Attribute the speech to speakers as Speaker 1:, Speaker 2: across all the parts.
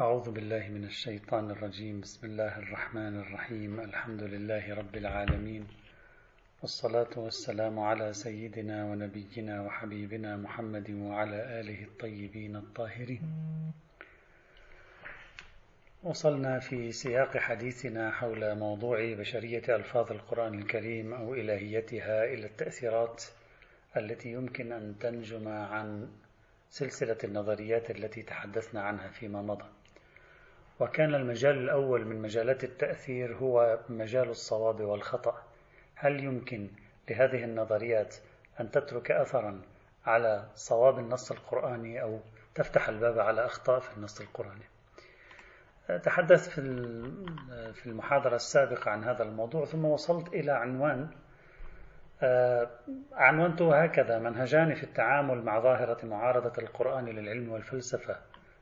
Speaker 1: أعوذ بالله من الشيطان الرجيم. بسم الله الرحمن الرحيم. الحمد لله رب العالمين. والصلاة والسلام على سيدنا ونبينا وحبيبنا محمد وعلى آله الطيبين الطاهرين. وصلنا في سياق حديثنا حول موضوع بشرية ألفاظ القرآن الكريم أو إلهيتها إلى التأثيرات التي يمكن أن تنجم عن سلسلة النظريات التي تحدثنا عنها فيما مضى. وكان المجال الأول من مجالات التأثير هو مجال الصواب والخطأ. هل يمكن لهذه النظريات أن تترك أثرا على صواب النص القرآني أو تفتح الباب على أخطاء في النص القرآني؟ تحدثت في المحاضرة السابقة عن هذا الموضوع ثم وصلت إلى عنوان آه، عنونته هكذا منهجان في التعامل مع ظاهرة معارضة القرآن للعلم والفلسفة.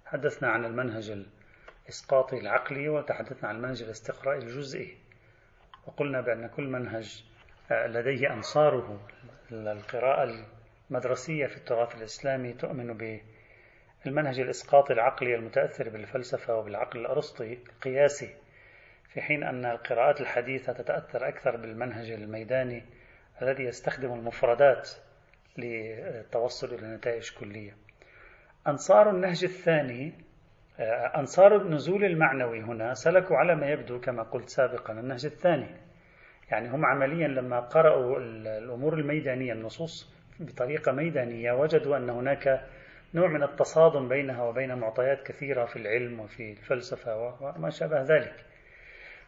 Speaker 1: تحدثنا عن المنهج الإسقاطي العقلي وتحدثنا عن المنهج الاستقرائي الجزئي. وقلنا بأن كل منهج آه، لديه أنصاره. القراءة المدرسية في التراث الإسلامي تؤمن بالمنهج الإسقاطي العقلي المتأثر بالفلسفة وبالعقل الأرسطي القياسي في حين أن القراءات الحديثة تتأثر أكثر بالمنهج الميداني الذي يستخدم المفردات للتوصل إلى نتائج كلية. أنصار النهج الثاني أنصار النزول المعنوي هنا سلكوا على ما يبدو كما قلت سابقا النهج الثاني. يعني هم عمليا لما قرأوا الأمور الميدانية النصوص بطريقة ميدانية وجدوا أن هناك نوع من التصادم بينها وبين معطيات كثيرة في العلم وفي الفلسفة وما شابه ذلك.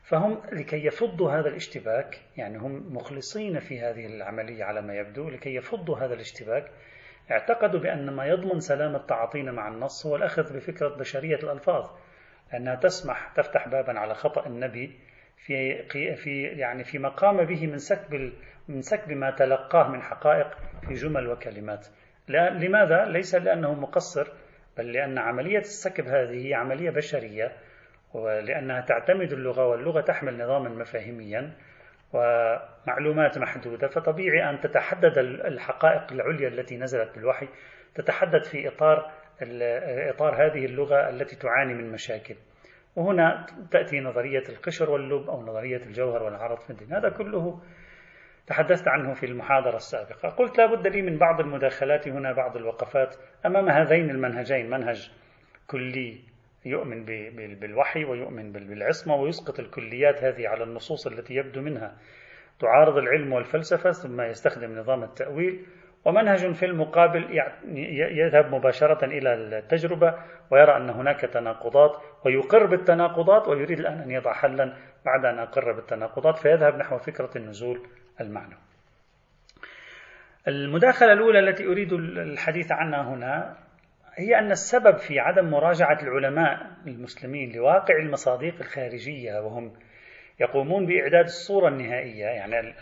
Speaker 1: فهم لكي يفضوا هذا الاشتباك يعني هم مخلصين في هذه العملية على ما يبدو لكي يفضوا هذا الاشتباك اعتقدوا بأن ما يضمن سلامة تعاطينا مع النص هو الأخذ بفكرة بشرية الألفاظ لأنها تسمح تفتح بابا على خطأ النبي في في يعني في ما قام به من سكب من سكب ما تلقاه من حقائق في جمل وكلمات لماذا؟ ليس لأنه مقصر بل لأن عملية السكب هذه عملية بشرية ولأنها تعتمد اللغة واللغة تحمل نظاما مفاهيميا ومعلومات محدودة فطبيعي أن تتحدد الحقائق العليا التي نزلت بالوحي تتحدد في إطار إطار هذه اللغة التي تعاني من مشاكل. وهنا تأتي نظرية القشر واللب أو نظرية الجوهر والعرض في الدين هذا كله تحدثت عنه في المحاضرة السابقة. قلت لا بد لي من بعض المداخلات هنا بعض الوقفات أمام هذين المنهجين منهج كلي يؤمن بالوحي ويؤمن بالعصمة ويسقط الكليات هذه على النصوص التي يبدو منها تعارض العلم والفلسفة ثم يستخدم نظام التأويل ومنهج في المقابل يذهب مباشرة إلى التجربة ويرى أن هناك تناقضات ويقر بالتناقضات ويريد الآن أن يضع حلا بعد أن أقر بالتناقضات فيذهب نحو فكرة النزول المعنوي. المداخلة الأولى التي أريد الحديث عنها هنا هي أن السبب في عدم مراجعة العلماء المسلمين لواقع المصادق الخارجية وهم يقومون بإعداد الصورة النهائية يعني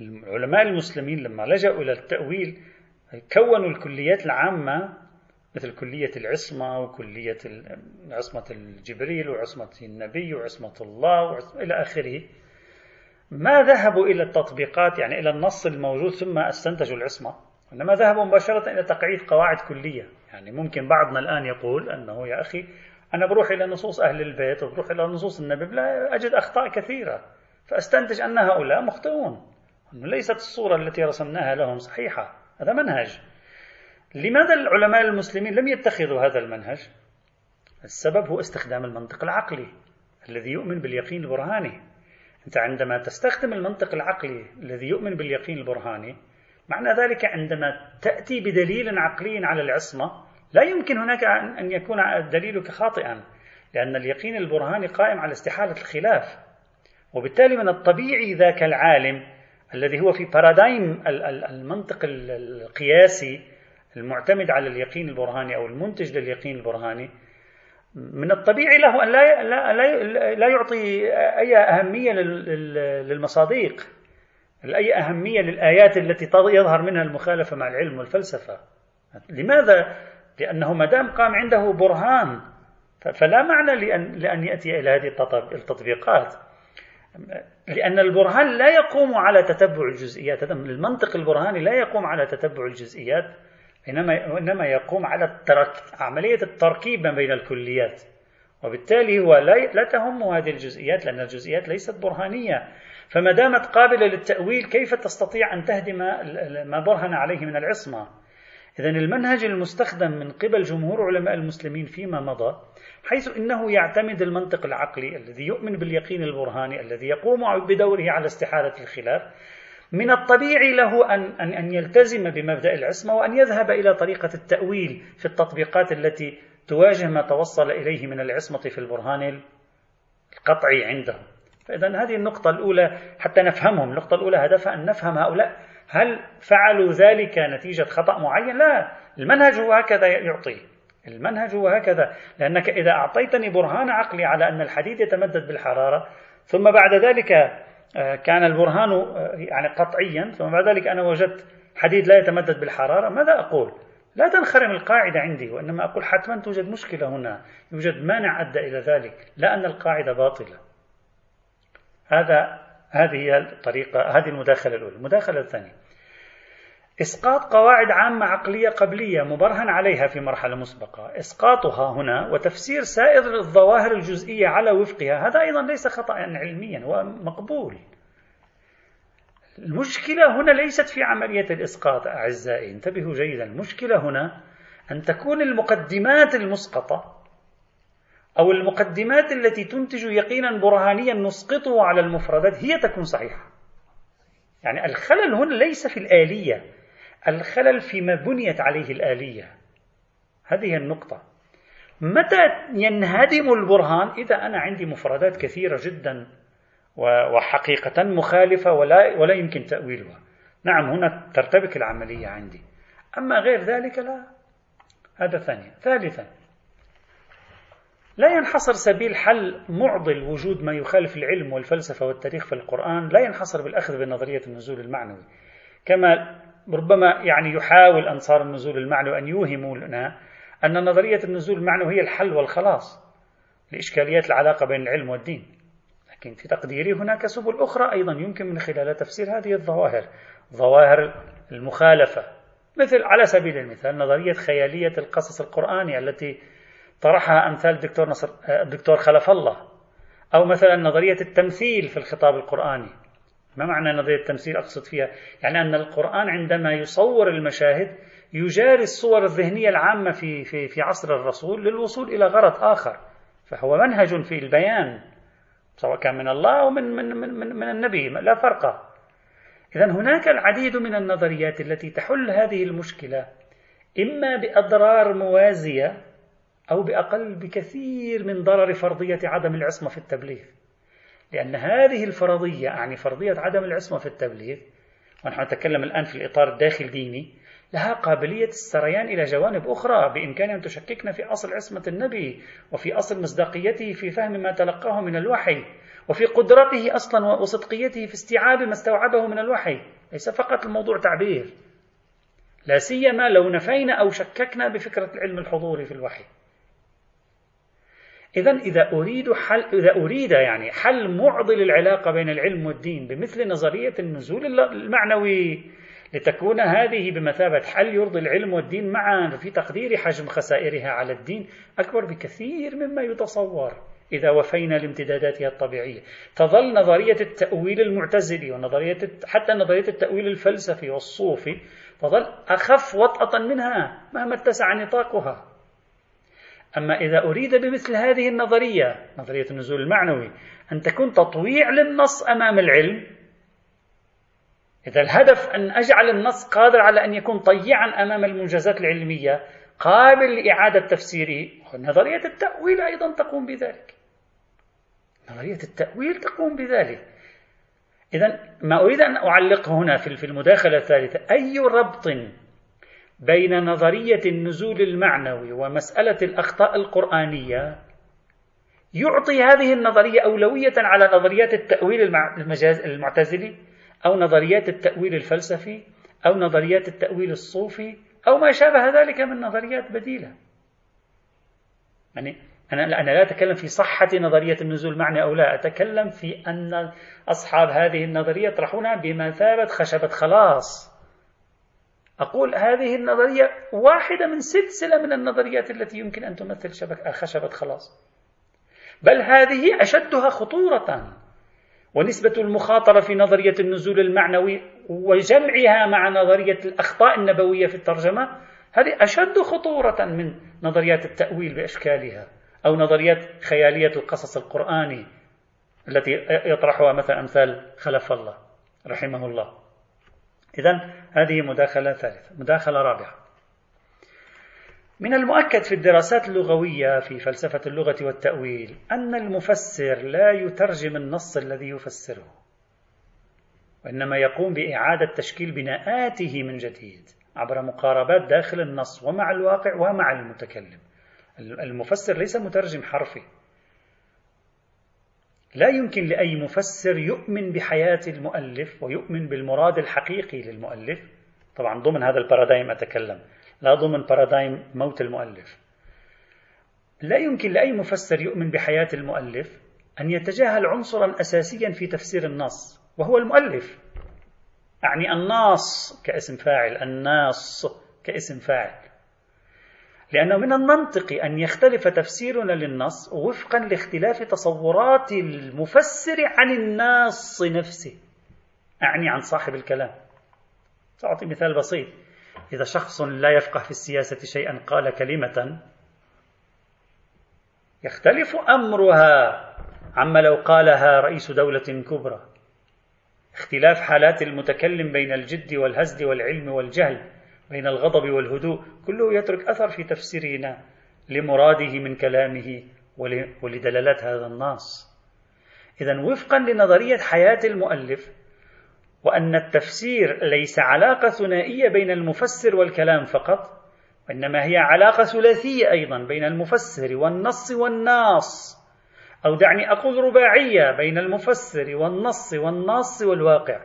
Speaker 1: العلماء المسلمين لما لجأوا إلى التأويل كونوا الكليات العامة مثل كلية العصمة وكلية عصمة الجبريل وعصمة النبي وعصمة الله إلى آخره. ما ذهبوا إلى التطبيقات يعني إلى النص الموجود ثم استنتجوا العصمة. إنما ذهبوا مباشرة إلى تقعيد قواعد كلية. يعني ممكن بعضنا الآن يقول أنه يا أخي أنا بروح إلى نصوص أهل البيت وبروح إلى نصوص النبي لا أجد أخطاء كثيرة. فأستنتج أن هؤلاء مخطئون. ليست الصورة التي رسمناها لهم صحيحة. هذا منهج. لماذا العلماء المسلمين لم يتخذوا هذا المنهج؟ السبب هو استخدام المنطق العقلي الذي يؤمن باليقين البرهاني. أنت عندما تستخدم المنطق العقلي الذي يؤمن باليقين البرهاني معنى ذلك عندما تأتي بدليل عقلي على العصمة لا يمكن هناك أن يكون دليلك خاطئا لأن اليقين البرهاني قائم على استحالة الخلاف. وبالتالي من الطبيعي ذاك العالم الذي هو في بارادايم المنطق القياسي المعتمد على اليقين البرهاني أو المنتج لليقين البرهاني من الطبيعي له أن لا, لا, لا, يعطي أي أهمية للمصادق أي أهمية للآيات التي يظهر منها المخالفة مع العلم والفلسفة. لماذا؟ لأنه ما دام قام عنده برهان فلا معنى لأن, لأن يأتي إلى هذه التطبيقات. لأن البرهان لا يقوم على تتبع الجزئيات. هذا من المنطق البرهاني لا يقوم على تتبع الجزئيات إنما يقوم على الترك عملية التركيب ما بين الكليات. وبالتالي هو لا لا تهمه هذه الجزئيات لأن الجزئيات ليست برهانية. فما دامت قابلة للتأويل كيف تستطيع أن تهدم ما برهن عليه من العصمة؟ إذا المنهج المستخدم من قبل جمهور علماء المسلمين فيما مضى حيث إنه يعتمد المنطق العقلي الذي يؤمن باليقين البرهاني الذي يقوم بدوره على استحالة الخلاف. من الطبيعي له أن, أن, أن يلتزم بمبدأ العصمة وأن يذهب إلى طريقة التأويل في التطبيقات التي تواجه ما توصل إليه من العصمة في البرهان القطعي عنده. فإذا هذه النقطة الأولى حتى نفهمهم. النقطة الأولى هدفها أن نفهم هؤلاء. هل فعلوا ذلك نتيجة خطأ معين؟ لا. المنهج هو هكذا يعطي. المنهج هو هكذا. لأنك إذا أعطيتني برهان عقلي على أن الحديد يتمدد بالحرارة ثم بعد ذلك آه، كان البرهان آه، يعني قطعيا ثم بعد ذلك أنا وجدت حديد لا يتمدد بالحرارة ماذا أقول؟ لا تنخرم القاعدة عندي وإنما أقول حتما توجد مشكلة هنا يوجد مانع أدى إلى ذلك لا أن القاعدة باطلة. هذا هذه هي الطريقة هذه المداخلة الأولى. المداخلة الثانية. إسقاط قواعد عامة عقلية قبلية مبرهن عليها في مرحلة مسبقة. إسقاطها هنا وتفسير سائر الظواهر الجزئية على وفقها هذا أيضا ليس خطأ علميا هو مقبول. المشكلة هنا ليست في عملية الإسقاط أعزائي انتبهوا جيدا. المشكلة هنا أن تكون المقدمات المسقطة أو المقدمات التي تنتج يقينا برهانيا نسقطه على المفردات هي تكون صحيحة. يعني الخلل هنا ليس في الآلية الخلل فيما بنيت عليه الآلية. هذه النقطة. متى ينهدم البرهان؟ إذا أنا عندي مفردات كثيرة جدا وحقيقة مخالفة ولا, ولا يمكن تأويلها. نعم هنا ترتبك العملية عندي. أما غير ذلك لا. هذا ثانيا. ثالثا لا ينحصر سبيل حل معضل وجود ما يخالف العلم والفلسفة والتاريخ في القرآن لا ينحصر بالأخذ بنظرية النزول المعنوي. كما ربما يعني يحاول أنصار النزول المعنوي أن يوهموا لنا أن نظرية النزول المعنوي هي الحل والخلاص لإشكاليات العلاقة بين العلم والدين. لكن في تقديري هناك سبل أخرى أيضا يمكن من خلالها تفسير هذه الظواهر. ظواهر المخالفة. مثل على سبيل المثال نظرية خيالية القصص القرآني التي طرحها أمثال الدكتور, نصر الدكتور خلف الله أو مثلا نظرية التمثيل في الخطاب القرآني. ما معنى نظرية التمثيل؟ أقصد فيها يعني أن القرآن عندما يصور المشاهد يجاري الصور الذهنية العامة في, في, في عصر الرسول للوصول إلى غرض آخر. فهو منهج في البيان سواء كان من الله أو من, من, من, من, من النبي لا فرق. إذا هناك العديد من النظريات التي تحل هذه المشكلة إما بأضرار موازية أو بأقل بكثير من ضرر فرضية عدم العصمة في التبليغ. لأن هذه الفرضية يعني فرضية عدم العصمة في التبليغ ونحن نتكلم الآن في الإطار الداخل ديني لها قابلية السريان إلى جوانب أخرى بإمكانها أن تشككنا في أصل عصمة النبي وفي أصل مصداقيته في فهم ما تلقاه من الوحي وفي قدرته أصلا وصدقيته في استيعاب ما استوعبه من الوحي. ليس فقط الموضوع تعبير. لا سيما لو نفينا أو شككنا بفكرة العلم الحضوري في الوحي. إذا إذا أريد حل إذا أريد يعني حل معضل العلاقة بين العلم والدين بمثل نظرية النزول المعنوي لتكون هذه بمثابة حل يرضي العلم والدين معا في تقدير حجم خسائرها على الدين أكبر بكثير مما يتصور. إذا وفينا لامتداداتها الطبيعية. تظل نظرية التأويل المعتزلي ونظرية حتى نظرية التأويل الفلسفي والصوفي تظل أخف وطأة منها مهما اتسع نطاقها. أما إذا أريد بمثل هذه النظرية نظرية النزول المعنوي أن تكون تطويع للنص أمام العلم إذا الهدف أن أجعل النص قادر على أن يكون طيعا أمام المنجزات العلمية قابل لإعادة تفسيره نظرية التأويل أيضا تقوم بذلك. نظرية التأويل تقوم بذلك. إذا ما أريد أن أعلقه هنا في المداخلة الثالثة أي ربط بين نظرية النزول المعنوي ومسألة الأخطاء القرآنية يعطي هذه النظرية أولوية على نظريات التأويل المجاز المعتزلي أو نظريات التأويل الفلسفي أو نظريات التأويل الصوفي أو ما شابه ذلك من نظريات بديلة. يعني أنا أنا لا أتكلم في صحة نظرية النزول معنى أو لا أتكلم في أن أصحاب هذه النظرية يطرحونها بمثابة خشبة خلاص. أقول هذه النظرية واحدة من سلسلة من النظريات التي يمكن أن تمثل شبكة خشبة خلاص. بل هذه أشدها خطورة ونسبة المخاطرة في نظرية النزول المعنوي وجمعها مع نظرية الأخطاء النبوية في الترجمة هذه أشد خطورة من نظريات التأويل بأشكالها أو نظريات خيالية القصص القرآني التي يطرحها مثلا أمثال خلف الله رحمه الله. إذا هذه مداخلة ثالثة. مداخلة رابعة. من المؤكد في الدراسات اللغوية في فلسفة اللغة والتأويل أن المفسر لا يترجم النص الذي يفسره وإنما يقوم بإعادة تشكيل بناءاته من جديد عبر مقاربات داخل النص ومع الواقع ومع المتكلم. المفسر ليس مترجم حرفي. لا يمكن لأي مفسر يؤمن بحياة المؤلف ويؤمن بالمراد الحقيقي للمؤلف. طبعا ضمن هذا البارادايم أتكلم لا ضمن بارادايم موت المؤلف. لا يمكن لأي مفسر يؤمن بحياة المؤلف أن يتجاهل عنصرا أساسيا في تفسير النص وهو المؤلف. أعني الناص كاسم فاعل الناص كاسم فاعل. لأنه من المنطق أن يختلف تفسيرنا للنص وفقا لاختلاف تصورات المفسر عن الناص نفسه. أعني عن صاحب الكلام. سأعطي مثال بسيط. إذا شخص لا يفقه في السياسة شيئا قال كلمة يختلف أمرها عما لو قالها رئيس دولة كبرى. اختلاف حالات المتكلم بين الجد والهزل والعلم والجهل. بين الغضب والهدوء كله يترك أثر في تفسيرنا لمراده من كلامه ولدلالات هذا النص. إذا وفقا لنظرية حياة المؤلف وأن التفسير ليس علاقة ثنائية بين المفسر والكلام فقط وإنما هي علاقة ثلاثية أيضا بين المفسر والنص والناص. أو دعني أقول رباعية بين المفسر والنص والناص والواقع.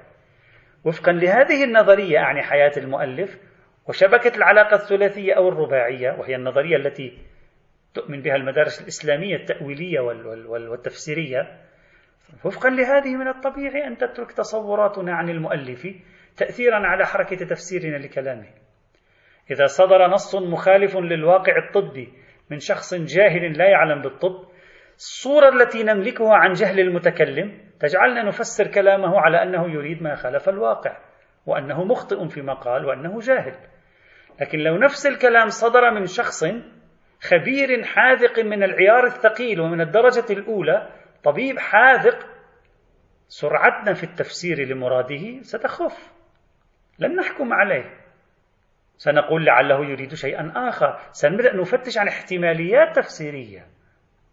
Speaker 1: وفقا لهذه النظرية أعني حياة المؤلف وشبكة العلاقة الثلاثية أو الرباعية وهي النظرية التي تؤمن بها المدارس الإسلامية التأويلية والتفسيرية. وفقا لهذه من الطبيعي أن تترك تصوراتنا عن المؤلف تأثيرا على حركة تفسيرنا لكلامه. إذا صدر نص مخالف للواقع الطبي من شخص جاهل لا يعلم بالطب الصورة التي نملكها عن جهل المتكلم تجعلنا نفسر كلامه على أنه يريد ما خالف الواقع وأنه مخطئ فيما قال وأنه جاهل. لكن لو نفس الكلام صدر من شخص خبير حاذق من العيار الثقيل ومن الدرجة الأولى طبيب حاذق سرعتنا في التفسير لمراده ستخف. لن نحكم عليه. سنقول لعله يريد شيئا آخر. سنبدأ نفتش عن احتماليات تفسيرية.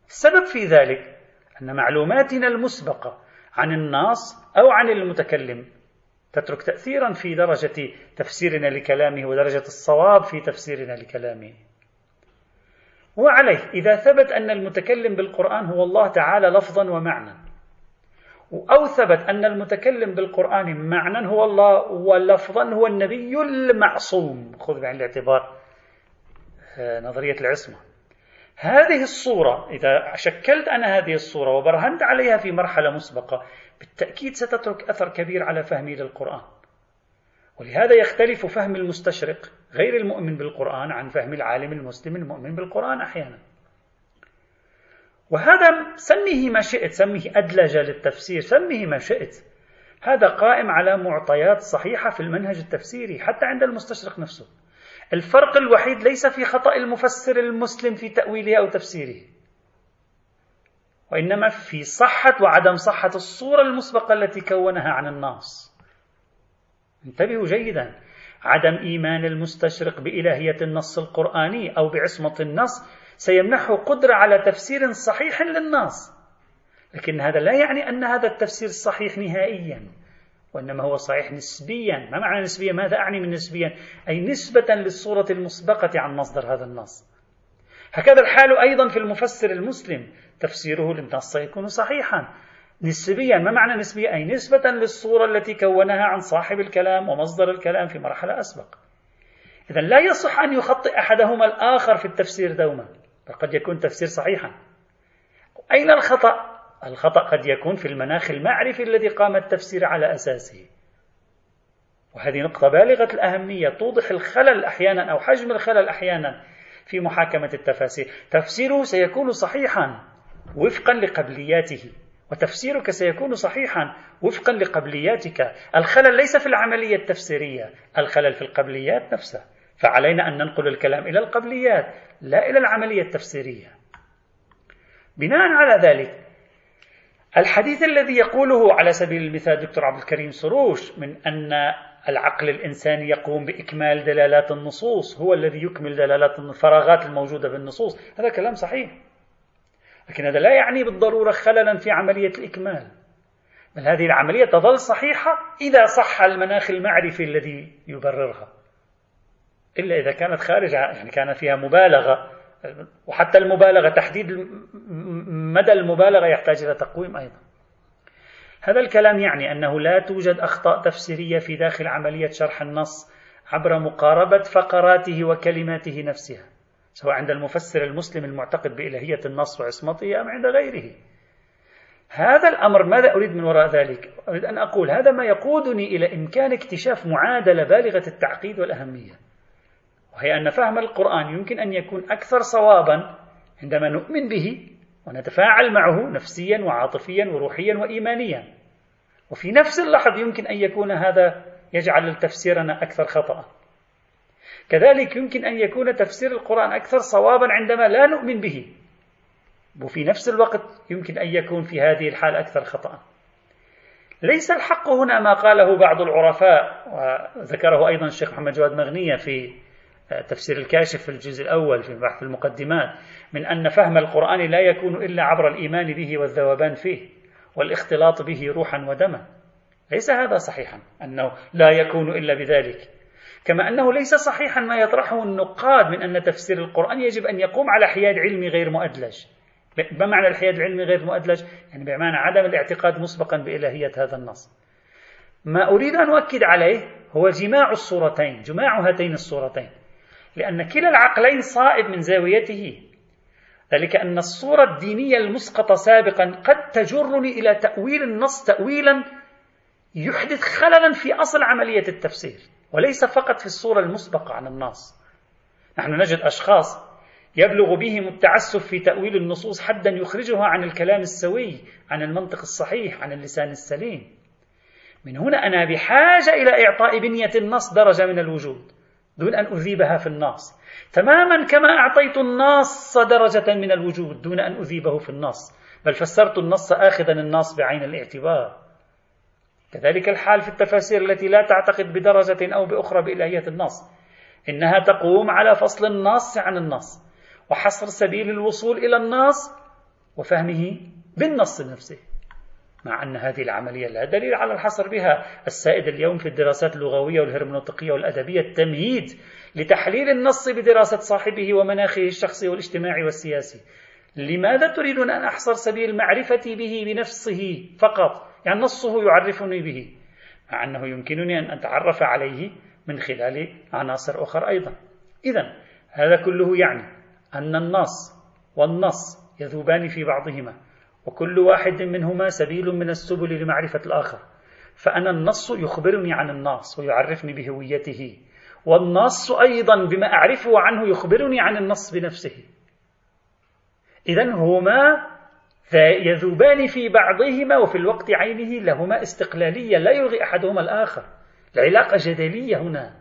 Speaker 1: السبب في ذلك أن معلوماتنا المسبقة عن الناس أو عن المتكلم تترك تأثيرا في درجة تفسيرنا لكلامه ودرجة الصواب في تفسيرنا لكلامه. وعليه إذا ثبت أن المتكلم بالقرآن هو الله تعالى لفظا ومعنى أو ثبت أن المتكلم بالقرآن معنى هو الله ولفظا هو النبي المعصوم. خذ بعين الاعتبار آه، نظرية العصمة. هذه الصورة إذا شكلت أنا هذه الصورة وبرهنت عليها في مرحلة مسبقة بالتأكيد ستترك أثر كبير على فهمي للقرآن. ولهذا يختلف فهم المستشرق غير المؤمن بالقرآن عن فهم العالم المسلم المؤمن بالقرآن أحيانا. وهذا سميه ما شئت سميه أدلجة للتفسير سميه ما شئت. هذا قائم على معطيات صحيحة في المنهج التفسيري حتى عند المستشرق نفسه. الفرق الوحيد ليس في خطأ المفسر المسلم في تأويله أو تفسيره. وإنما في صحة وعدم صحة الصورة المسبقة التي كونها عن النص انتبهوا جيدا. عدم إيمان المستشرق بإلهية النص القرآني أو بعصمة النص سيمنحه قدرة على تفسير صحيح للنص لكن هذا لا يعني أن هذا التفسير صحيح نهائيا وإنما هو صحيح نسبيا. ما معنى نسبيا؟ ماذا أعني من نسبيا؟ أي نسبة للصورة المسبقة عن مصدر هذا النص. هكذا الحال أيضا في المفسر المسلم. تفسيره للنص سيكون صحيحا. نسبيا ما معنى نسبيا؟ أي نسبة للصورة التي كونها عن صاحب الكلام ومصدر الكلام في مرحلة أسبق. إذا لا يصح أن يخطئ أحدهما الآخر في التفسير دوما. قد يكون تفسير صحيحا. أين الخطأ؟ الخطأ قد يكون في المناخ المعرفي الذي قام التفسير على أساسه. وهذه نقطة بالغة الأهمية. توضح الخلل أحيانا أو حجم الخلل أحيانا في محاكمة التفاسير. تفسيره سيكون صحيحا. وفقا لقبلياته وتفسيرك سيكون صحيحا. وفقا لقبلياتك. الخلل ليس في العملية التفسيرية الخلل في القبليات نفسها. فعلينا أن ننقل الكلام إلى القبليات لا إلى العملية التفسيرية. بناء على ذلك الحديث الذي يقوله على سبيل المثال دكتور عبد الكريم سروش من أن العقل الإنساني يقوم بإكمال دلالات النصوص هو الذي يكمل دلالات الفراغات الموجودة بالنصوص هذا كلام صحيح. لكن هذا لا يعني بالضرورة خللا في عملية الإكمال. بل هذه العملية تظل صحيحة إذا صح المناخ المعرفي الذي يبررها. إلا إذا كانت خارج يعني كان فيها مبالغة وحتى المبالغة تحديد مدى المبالغة يحتاج إلى تقويم أيضا. هذا الكلام يعني أنه لا توجد أخطاء تفسيرية في داخل عملية شرح النص عبر مقاربة فقراته وكلماته نفسها. سواء عند المفسر المسلم المعتقد بإلهية النص وعصمته أم عند غيره. هذا الأمر ماذا أريد من وراء ذلك؟ أريد أن أقول هذا ما يقودني إلى إمكان اكتشاف معادلة بالغة التعقيد والأهمية. وهي أن فهم القرآن يمكن أن يكون أكثر صوابا عندما نؤمن به ونتفاعل معه نفسيا وعاطفيا وروحيا وإيمانيا. وفي نفس اللحظة يمكن أن يكون هذا يجعل تفسيرنا أكثر خطأ. كذلك يمكن أن يكون تفسير القرآن أكثر صوابا عندما لا نؤمن به. وفي نفس الوقت يمكن أن يكون في هذه الحال أكثر خطأ. ليس الحق هنا ما قاله بعض العرفاء وذكره أيضا الشيخ محمد جواد مغنية في تفسير الكاشف في الجزء الأول في بحث المقدمات من أن فهم القرآن لا يكون إلا عبر الإيمان به والذوبان فيه والاختلاط به روحا ودما. ليس هذا صحيحا أنه لا يكون إلا بذلك. كما أنه ليس صحيحا ما يطرحه النقاد من أن تفسير القرآن يجب أن يقوم على حياد علمي غير مؤدلج. ما معنى الحياد العلمي غير مؤدلج؟ يعني بمعنى عدم الاعتقاد مسبقا بإلهية هذا النص. ما أريد أن أؤكد عليه هو جماع الصورتين جماع هاتين الصورتين. لأن كلا العقلين صائب من زاويته. ذلك أن الصورة الدينية المسقطة سابقا قد تجرني إلى تأويل النص تأويلا يحدث خللا في أصل عملية التفسير. وليس فقط في الصورة المسبقة عن النص نحن نجد أشخاص يبلغ بهم التعسف في تأويل النصوص حدا يخرجها عن الكلام السوي عن المنطق الصحيح عن اللسان السليم. من هنا أنا بحاجة إلى إعطاء بنية النص درجة من الوجود دون أن أذيبها في النص. تماما كما أعطيت النص درجة من الوجود دون أن أذيبه في النص. بل فسرت النص آخذا النص بعين الاعتبار. كذلك الحال في التفاسير التي لا تعتقد بدرجة أو بأخرى بإلهية النص. إنها تقوم على فصل النص عن النص وحصر سبيل الوصول إلى النص وفهمه بالنص نفسه مع أن هذه العملية لا دليل على الحصر بها. السائد اليوم في الدراسات اللغوية والهرمنوطقية والأدبية التمهيد لتحليل النص بدراسة صاحبه ومناخه الشخصي والاجتماعي والسياسي. لماذا تريدون أن أحصر سبيل معرفتي به بنفسه فقط؟ يعني نصه يعرفني به مع أنه يمكنني أن أتعرف عليه من خلال عناصر أخرى أيضا. إذا هذا كله يعني أن النص والنص يذوبان في بعضهما وكل واحد منهما سبيل من السبل لمعرفة الآخر. فأنا النص يخبرني عن النص ويعرفني بهويته والنص أيضا بما أعرفه عنه يخبرني عن النص بنفسه. إذا هما يذوبان في بعضهما وفي الوقت عينه لهما استقلالية لا يلغي أحدهما الآخر. العلاقة جدلية هنا.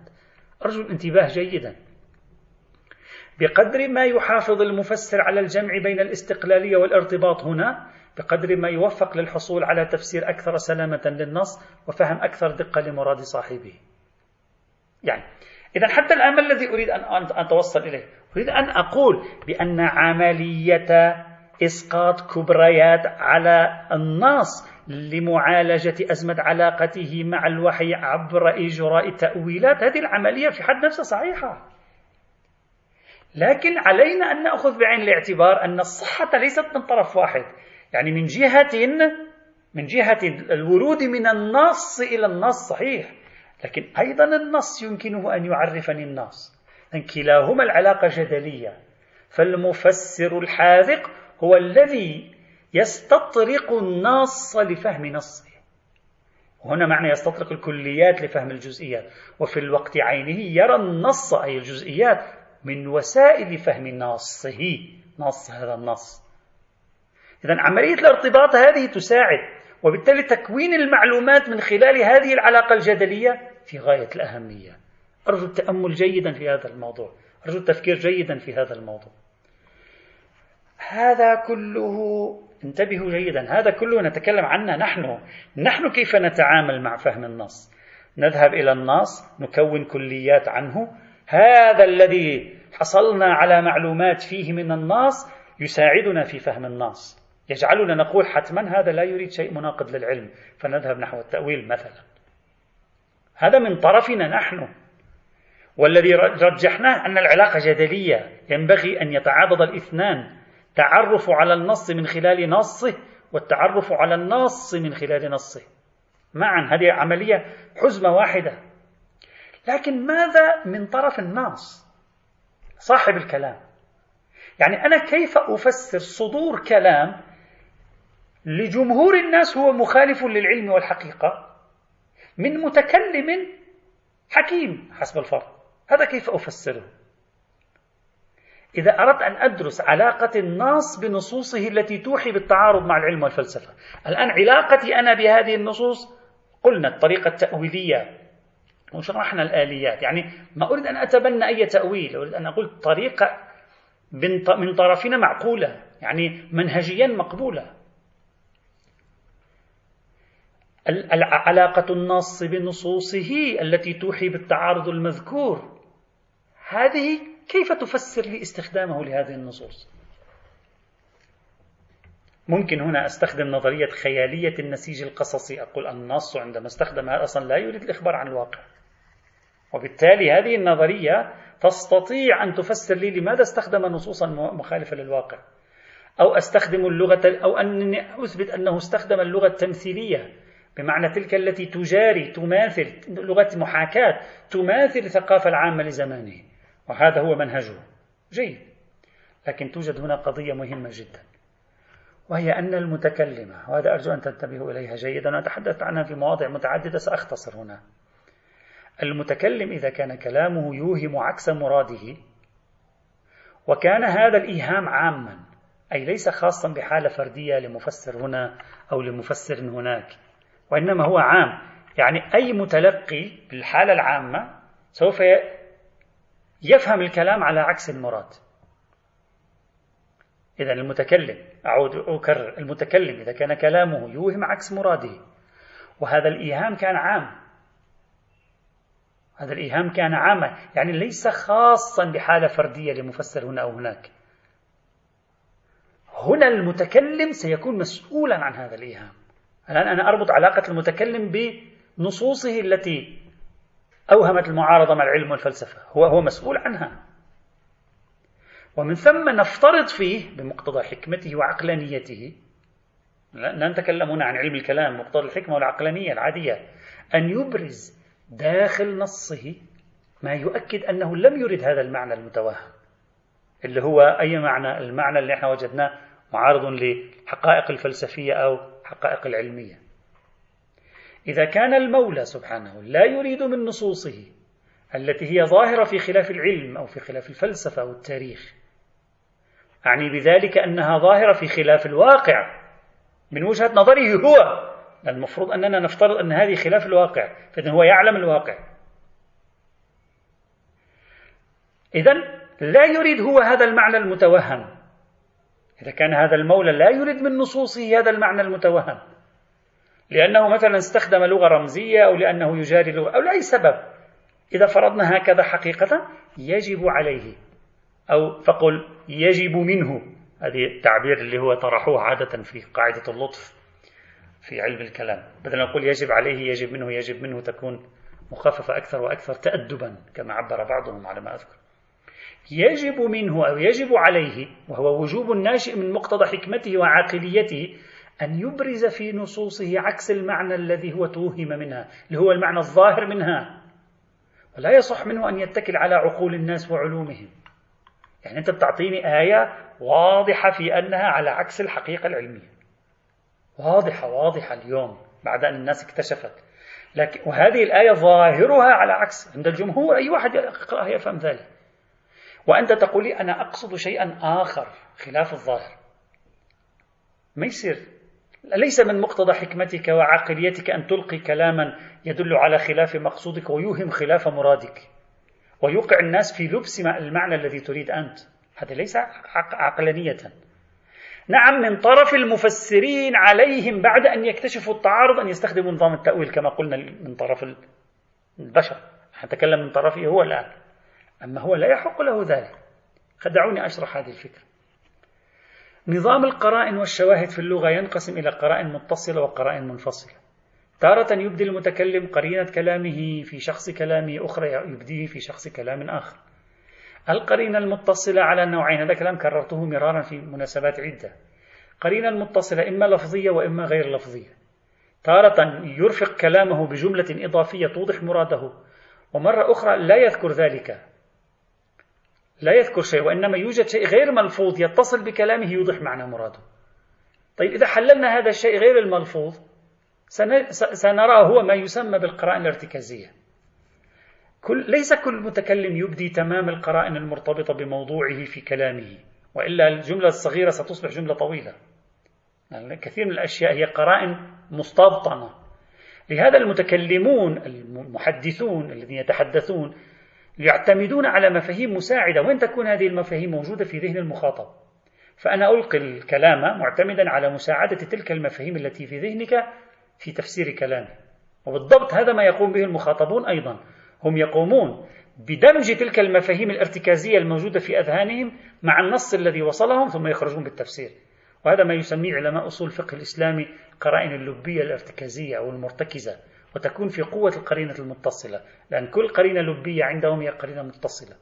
Speaker 1: أرجو الانتباه جيدا. بقدر ما يحافظ المفسر على الجمع بين الاستقلالية والارتباط هنا بقدر ما يوفق للحصول على تفسير أكثر سلامة للنص وفهم أكثر دقة لمراد صاحبه. يعني إذا حتى الآن ما الذي أريد أن أتوصل إليه أريد أن أقول بأن عملية إسقاط كبريات على النص لمعالجة أزمة علاقته مع الوحي عبر إجراء تأويلات. هذه العملية في حد نفسها صحيحة. لكن علينا أن نأخذ بعين الاعتبار أن الصحة ليست من طرف واحد. يعني من جهة من جهة الورود من النص إلى النص صحيح. لكن أيضا النص يمكنه أن يعرفني النص. كلاهما العلاقة جدلية. فالمفسر الحاذق هو الذي يستطرق النص لفهم نصه. وهنا معنى يستطرق الكليات لفهم الجزئيات. وفي الوقت عينه يرى النص أي الجزئيات من وسائل فهم نصه. نص هذا النص. إذا عملية الارتباط هذه تساعد وبالتالي تكوين المعلومات من خلال هذه العلاقة الجدلية في غاية الأهمية. أرجو التأمل جيدا في هذا الموضوع. أرجو التفكير جيدا في هذا الموضوع. هذا كله انتبهوا جيدا هذا كله نتكلم عنه نحن. نحن كيف نتعامل مع فهم النص؟ نذهب إلى النص نكون كليات عنه. هذا الذي حصلنا على معلومات فيه من النص يساعدنا في فهم النص. يجعلنا نقول حتما هذا لا يريد شيء مناقض للعلم. فنذهب نحو التأويل مثلا. هذا من طرفنا نحن. والذي رجحناه أن العلاقة جدلية ينبغي أن يتعاضد الاثنان. تعرف على النص من خلال نصه والتعرف على النص من خلال نصه. معا هذه عملية حزمة واحدة. لكن ماذا من طرف النص؟ صاحب الكلام. يعني أنا كيف أفسر صدور كلام لجمهور الناس هو مخالف للعلم والحقيقة؟ من متكلم حكيم حسب الفرض هذا كيف أفسره؟ إذا أردت أن أدرس علاقة النص بنصوصه التي توحي بالتعارض مع العلم والفلسفة. الآن علاقتي أنا بهذه النصوص قلنا الطريقة التأويلية. وشرحنا الآليات. يعني ما أريد أن أتبنى أي تأويل أريد أن أقول طريقة من طرفنا معقولة يعني منهجيا مقبولة. علاقة النص بنصوصه التي توحي بالتعارض المذكور. هذه كيف تفسر لي استخدامه لهذه النصوص؟ ممكن هنا أستخدم نظرية خيالية النسيج القصصي أقول النص عندما استخدم هذا أصلا لا يريد الإخبار عن الواقع. وبالتالي هذه النظرية تستطيع أن تفسر لي لماذا استخدم نصوصا مخالفة للواقع. أو أستخدم اللغة أو أني أثبت أنه استخدم اللغة التمثيلية بمعنى تلك التي تجاري تماثل لغة محاكاة تماثل الثقافة العامة لزمانه. وهذا هو منهجه. جيد. لكن توجد هنا قضية مهمة جدا وهي أن المتكلمة وهذا أرجو أن تنتبهوا إليها جيدا وأتحدث عنها في مواضع متعددة سأختصر هنا. المتكلم إذا كان كلامه يوهم عكس مراده وكان هذا الإيهام عاما أي ليس خاصا بحالة فردية لمفسر هنا أو لمفسر هناك وإنما هو عام. يعني أي متلقي بالحالة العامة سوف يفهم الكلام على عكس المراد. إذا المتكلم أعود أكرر المتكلم إذا كان كلامه يوهم عكس مراده. وهذا الإيهام كان عام. هذا الإيهام كان عاما. يعني ليس خاصا بحالة فردية لمفسر هنا أو هناك. هنا المتكلم سيكون مسؤولا عن هذا الإيهام. الآن أنا أربط علاقة المتكلم بنصوصه التي أوهمت المعارضة مع العلم والفلسفة. هو هو مسؤول عنها. ومن ثم نفترض فيه بمقتضى حكمته وعقلانيته لا نتكلم هنا عن علم الكلام مقتضى الحكمة والعقلانية العادية أن يبرز داخل نصه ما يؤكد أنه لم يرد هذا المعنى المتوهم اللي هو أي معنى؟ المعنى اللي إحنا وجدناه معارض لحقائق الفلسفية أو حقائق العلمية. إذا كان المولى سبحانه لا يريد من نصوصه التي هي ظاهرة في خلاف العلم أو في خلاف الفلسفة أو التاريخ أعني بذلك أنها ظاهرة في خلاف الواقع. من وجهة نظره هو المفروض أننا نفترض أن هذه خلاف الواقع فإذا هو يعلم الواقع. إذا لا يريد هو هذا المعنى المتوهم. إذا كان هذا المولى لا يريد من نصوصه هذا المعنى المتوهم. لأنه مثلا استخدم لغة رمزية أو لأنه يجاري لغة أو لأي سبب. إذا فرضنا هكذا حقيقة يجب عليه. أو فقل يجب منه. هذه التعبير اللي هو طرحوه عادة في قاعدة اللطف في علم الكلام. بدل ما نقول يجب عليه يجب منه يجب منه تكون مخففة أكثر وأكثر تأدبا كما عبر بعضهم على ما أذكر. يجب منه أو يجب عليه وهو وجوب ناشئ من مقتضى حكمته وعاقليته أن يبرز في نصوصه عكس المعنى الذي هو توهم منها اللي هو المعنى الظاهر منها. ولا يصح منه أن يتكل على عقول الناس وعلومهم. يعني أنت بتعطيني آية واضحة في أنها على عكس الحقيقة العلمية. واضحة واضحة اليوم بعد أن الناس اكتشفت. لكن وهذه الآية ظاهرها على عكس. عند الجمهور أي واحد يقرأها يفهم ذلك. وأنت تقولي أنا أقصد شيئا آخر خلاف الظاهر. ما يصير؟ ليس من مقتضى حكمتك وعقليتك أن تلقي كلاما يدل على خلاف مقصودك ويوهم خلاف مرادك. ويوقع الناس في لبس المعنى الذي تريد أنت. هذا ليس عقلانية. نعم من طرف المفسرين عليهم بعد أن يكتشفوا التعارض أن يستخدموا نظام التأويل كما قلنا من طرف البشر. نتكلم من طرفه هو الآن. أما هو لا يحق له ذلك. خدعوني أشرح هذه الفكرة. نظام القرائن والشواهد في اللغة ينقسم إلى قرائن متصلة وقرائن منفصلة. تارة يبدي المتكلم قرينة كلامه في شخص كلامه أخرى يبديه في شخص كلام آخر. القرينة المتصلة على نوعين هذا كلام كررته مرارا في مناسبات عدة. قرينة المتصلة إما لفظية وإما غير لفظية. تارة يرفق كلامه بجملة إضافية توضح مراده. ومرة أخرى لا يذكر ذلك. لا يذكر شيء وإنما يوجد شيء غير ملفوظ يتصل بكلامه يوضح معنى مراده. طيب إذا حللنا هذا الشيء غير الملفوظ سنرى هو ما يسمى بالقرائن الارتكازية. كل ليس كل متكلم يبدي تمام القرائن المرتبطة بموضوعه في كلامه وإلا الجملة الصغيرة ستصبح جملة طويلة. يعني كثير من الأشياء هي قرائن مستبطنة. لهذا المتكلمون المحدثون الذين يتحدثون يعتمدون على مفاهيم مساعدة. وين تكون هذه المفاهيم موجودة؟ في ذهن المخاطب. فأنا ألقي الكلام معتمدا على مساعدة تلك المفاهيم التي في ذهنك في تفسير كلامي. وبالضبط هذا ما يقوم به المخاطبون أيضا. هم يقومون بدمج تلك المفاهيم الارتكازية الموجودة في أذهانهم مع النص الذي وصلهم ثم يخرجون بالتفسير. وهذا ما يسميه علماء أصول الفقه الإسلامي قرائن اللبية الارتكازية أو المرتكزة. وتكون في قوة القرينة المتصلة لأن كل قرينة لبية عندهم هي قرينة متصلة.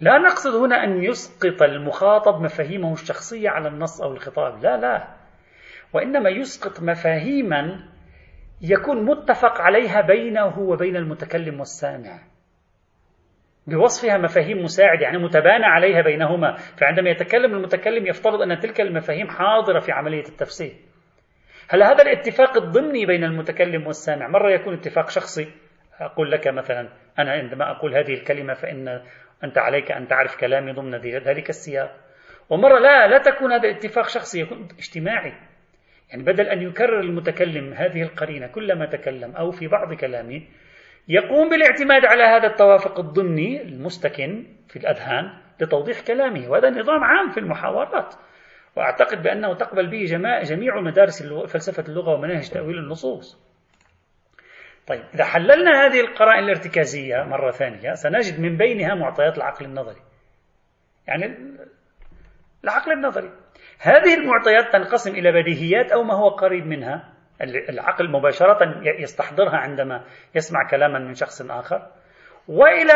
Speaker 1: لا نقصد هنا أن يسقط المخاطب مفاهيمه الشخصية على النص أو الخطاب لا لا. وإنما يسقط مفاهيما يكون متفق عليها بينه وبين المتكلم والسامع. بوصفها مفاهيم مساعدة يعني متبانة عليها بينهما. فعندما يتكلم المتكلم يفترض أن تلك المفاهيم حاضرة في عملية التفسير. هل هذا الاتفاق الضمني بين المتكلم والسامع؟ مرة يكون اتفاق شخصي. أقول لك مثلا أنا عندما أقول هذه الكلمة فإن أنت عليك أن تعرف كلامي ضمن ذلك السياق. ومرة لا لا تكون هذا الاتفاق شخصي يكون اجتماعي. يعني بدل أن يكرر المتكلم هذه القرينة كلما تكلم أو في بعض كلامه يقوم بالاعتماد على هذا التوافق الضمني المستكن في الأذهان لتوضيح كلامه. وهذا نظام عام في المحاورات. وأعتقد بأنه تقبل به جميع مدارس فلسفة اللغة ومناهج تأويل النصوص. طيب إذا حللنا هذه القرائن الارتكازية مرة ثانية سنجد من بينها معطيات العقل النظري. يعني العقل النظري. هذه المعطيات تنقسم إلى بديهيات أو ما هو قريب منها. العقل مباشرة يستحضرها عندما يسمع كلاما من شخص آخر. وإلى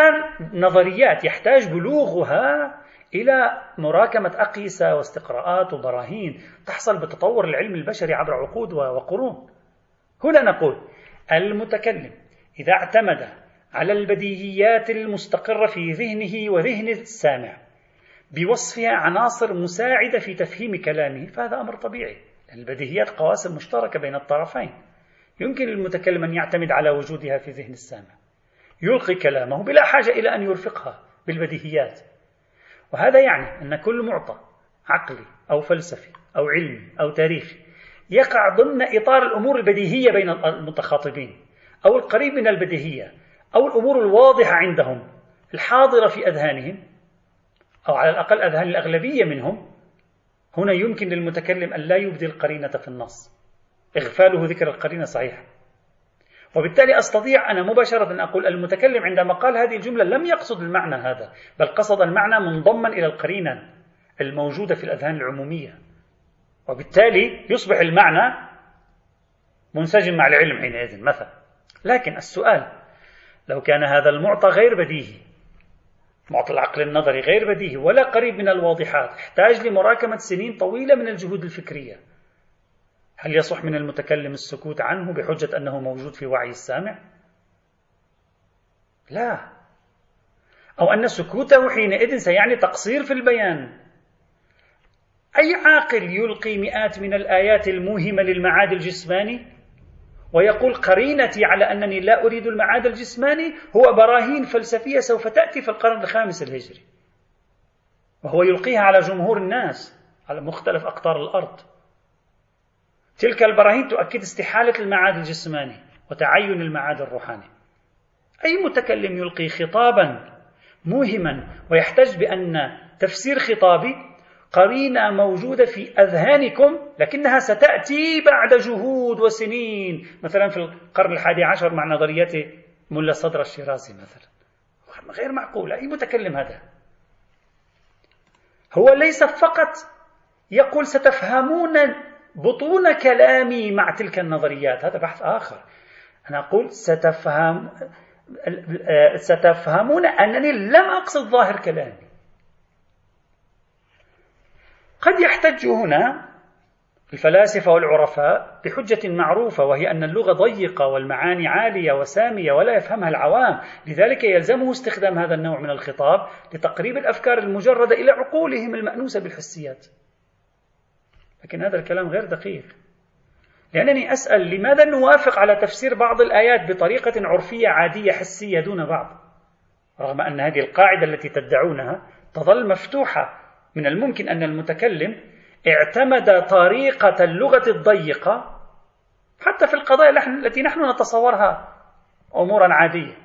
Speaker 1: نظريات يحتاج بلوغها إلى مراكمة أقيسة واستقراءات وبراهين تحصل بتطور العلم البشري عبر عقود وقرون. هنا نقول المتكلم إذا اعتمد على البديهيات المستقرة في ذهنه وذهن السامع بوصفها عناصر مساعدة في تفهيم كلامه فهذا أمر طبيعي. البديهيات قواسم مشتركة بين الطرفين. يمكن للمتكلم أن يعتمد على وجودها في ذهن السامع. يلقي كلامه بلا حاجة إلى أن يرفقها بالبديهيات. وهذا يعني أن كل معطى عقلي أو فلسفي أو علمي أو تاريخي يقع ضمن إطار الأمور البديهية بين المتخاطبين أو القريب من البديهية أو الأمور الواضحة عندهم الحاضرة في أذهانهم أو على الأقل أذهان الأغلبية منهم. هنا يمكن للمتكلم أن لا يبدي القرينة في النص. إغفاله ذكر القرينة صحيح وبالتالي أستطيع أنا مباشرة أن أقول المتكلم عندما قال هذه الجملة لم يقصد المعنى هذا بل قصد المعنى منضما إلى القرينة الموجودة في الأذهان العمومية. وبالتالي يصبح المعنى منسجم مع العلم حينئذ مثلا. لكن السؤال لو كان هذا المعطى غير بديهي معطى العقل النظري غير بديهي ولا قريب من الواضحات احتاج لمراكمة سنين طويلة من الجهود الفكرية هل يصح من المتكلم السكوت عنه بحجة أنه موجود في وعي السامع؟ لا. أو أن سكوته حينئذ سيعني تقصير في البيان. أي عاقل يلقي مئات من الآيات الموهمة للمعاد الجسماني ويقول قرينتي على أنني لا أريد المعاد الجسماني؟ هو براهين فلسفية سوف تأتي في القرن الخامس الهجري. وهو يلقيها على جمهور الناس على مختلف أقطار الأرض. تلك البراهين تؤكد استحالة المعاد الجسماني وتعين المعاد الروحاني. أي متكلم يلقي خطابا موهما ويحتج بأن تفسير خطابي قرينة موجودة في أذهانكم لكنها ستأتي بعد جهود وسنين. مثلا في القرن الحادي عشر مع نظريات ملا صدر الشيرازي مثلا. غير معقول. أي متكلم هذا؟ هو ليس فقط يقول ستفهمون بطون كلامي مع تلك النظريات. هذا بحث آخر. أنا أقول ستفهم ستفهمون أنني لم أقصد ظاهر كلامي. قد يحتج هنا الفلاسفة والعرفاء بحجة معروفة وهي أن اللغة ضيقة والمعاني عالية وسامية ولا يفهمها العوام. لذلك يلزمه استخدام هذا النوع من الخطاب لتقريب الأفكار المجردة إلى عقولهم المأنوسة بالحسيات. لكن هذا الكلام غير دقيق. لأنني أسأل لماذا نوافق على تفسير بعض الآيات بطريقة عرفية عادية حسية دون بعض؟ رغم أن هذه القاعدة التي تدعونها تظل مفتوحة. من الممكن أن المتكلم اعتمد طريقة اللغة الضيقة حتى في القضايا التي نحن نتصورها أمورا عادية.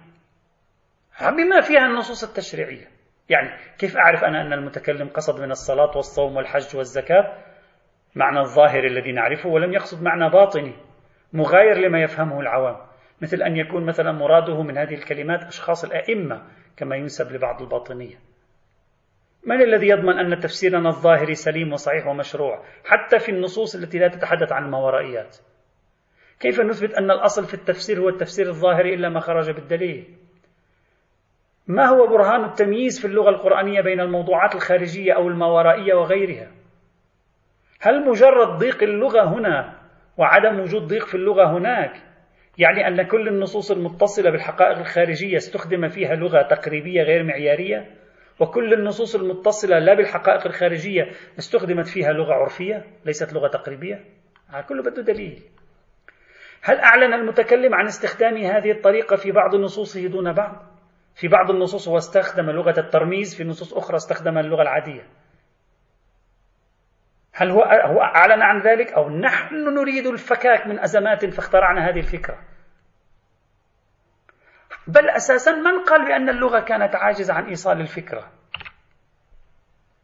Speaker 1: بما فيها النصوص التشريعية. يعني كيف أعرف أنا أن المتكلم قصد من الصلاة والصوم والحج والزكاة؟ معنى الظاهر الذي نعرفه ولم يقصد معنى باطني مغاير لما يفهمه العوام. مثل أن يكون مثلا مراده من هذه الكلمات أشخاص الأئمة كما ينسب لبعض الباطنية. من الذي يضمن أن تفسيرنا الظاهري سليم وصحيح ومشروع حتى في النصوص التي لا تتحدث عن الماورائيات كيف نثبت أن الأصل في التفسير هو التفسير الظاهري إلا ما خرج بالدليل؟ ما هو برهان التمييز في اللغة القرآنية بين الموضوعات الخارجية أو الماورائية وغيرها؟ هل مجرد ضيق اللغة هنا وعدم وجود ضيق في اللغة هناك يعني أن كل النصوص المتصلة بالحقائق الخارجية استخدم فيها لغة تقريبية غير معيارية؟ وكل النصوص المتصلة لا بالحقائق الخارجية استخدمت فيها لغة عرفية؟ ليست لغة تقريبية؟ كله بده دليل. هل أعلن المتكلم عن استخدام هذه الطريقة في بعض نصوصه دون بعض؟ في بعض النصوص هو استخدم لغة الترميز في نصوص أخرى استخدم اللغة العادية. هل هو هو أعلن عن ذلك أو نحن نريد الفكاك من أزمات فاخترعنا هذه الفكرة؟ بل أساسا من قال بأن اللغة كانت عاجزة عن إيصال الفكرة؟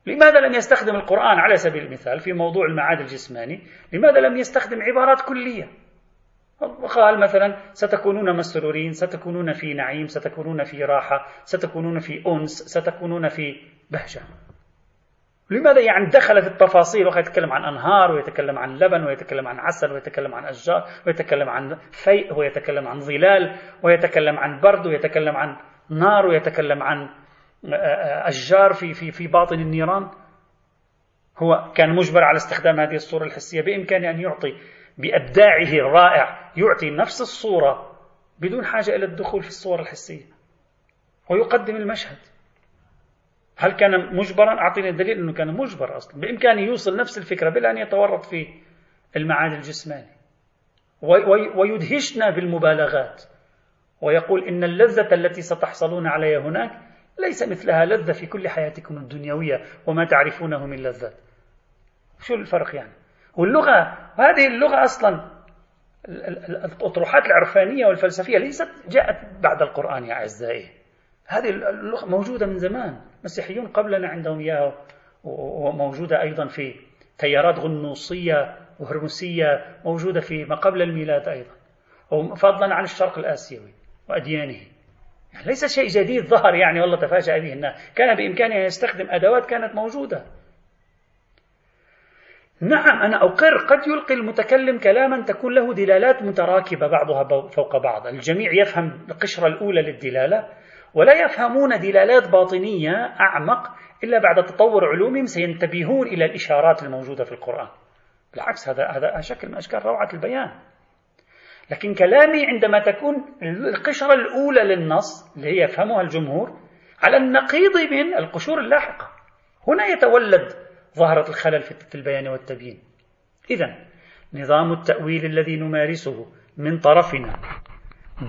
Speaker 1: لماذا لم يستخدم القرآن على سبيل المثال في موضوع المعاد الجسماني؟ لماذا لم يستخدم عبارات كلية؟ قال مثلا ستكونون مسرورين ستكونون في نعيم ستكونون في راحة ستكونون في أنس ستكونون في بهجة. لماذا يعني دخل في التفاصيل وقد يتكلم عن أنهار ويتكلم عن لبن ويتكلم عن عسل ويتكلم عن أشجار ويتكلم عن فيء ويتكلم عن ظلال ويتكلم عن برد ويتكلم عن نار ويتكلم عن أشجار في في في باطن النيران؟ هو كان مجبر على استخدام هذه الصورة الحسية بإمكانه أن يعطي بإبداعه الرائع يعطي نفس الصورة بدون حاجة إلى الدخول في الصور الحسية ويقدم المشهد. هل كان مجبرا؟ أعطيني الدليل أنه كان مجبر أصلا. بإمكانه يوصل نفس الفكرة بلا أن يتورط في المعاني الجسماني ويدهشنا بالمبالغات. ويقول إن اللذة التي ستحصلون عليها هناك ليس مثلها لذة في كل حياتكم الدنيوية وما تعرفونه من لذات. شو الفرق يعني؟ واللغة هذه اللغة أصلا الأطروحات العرفانية والفلسفية ليست جاءت بعد القرآن يا أعزائي. هذه اللغة موجودة من زمان. مسيحيون قبلنا عندهم إياها وموجودة أيضا في تيارات غنوصية وهرمسية موجودة في ما قبل الميلاد أيضا فضلا عن الشرق الآسيوي وأديانه. يعني ليس شيء جديد ظهر يعني والله تفاجأ به الناس. كان بإمكانه أن يستخدم أدوات كانت موجودة. نعم أنا أقر قد يلقي المتكلم كلاما تكون له دلالات متراكبة بعضها فوق بعض. الجميع يفهم القشرة الأولى للدلالة ولا يفهمون دلالات باطنية أعمق إلا بعد تطور علومهم سينتبهون إلى الإشارات الموجودة في القرآن. بالعكس هذا هذا شكل من أشكال روعة البيان. لكن كلامي عندما تكون القشرة الأولى للنص اللي هي يفهمها الجمهور على النقيض من القشور اللاحقة. هنا يتولد ظاهرة الخلل في البيان والتبيين. إذا نظام التأويل الذي نمارسه من طرفنا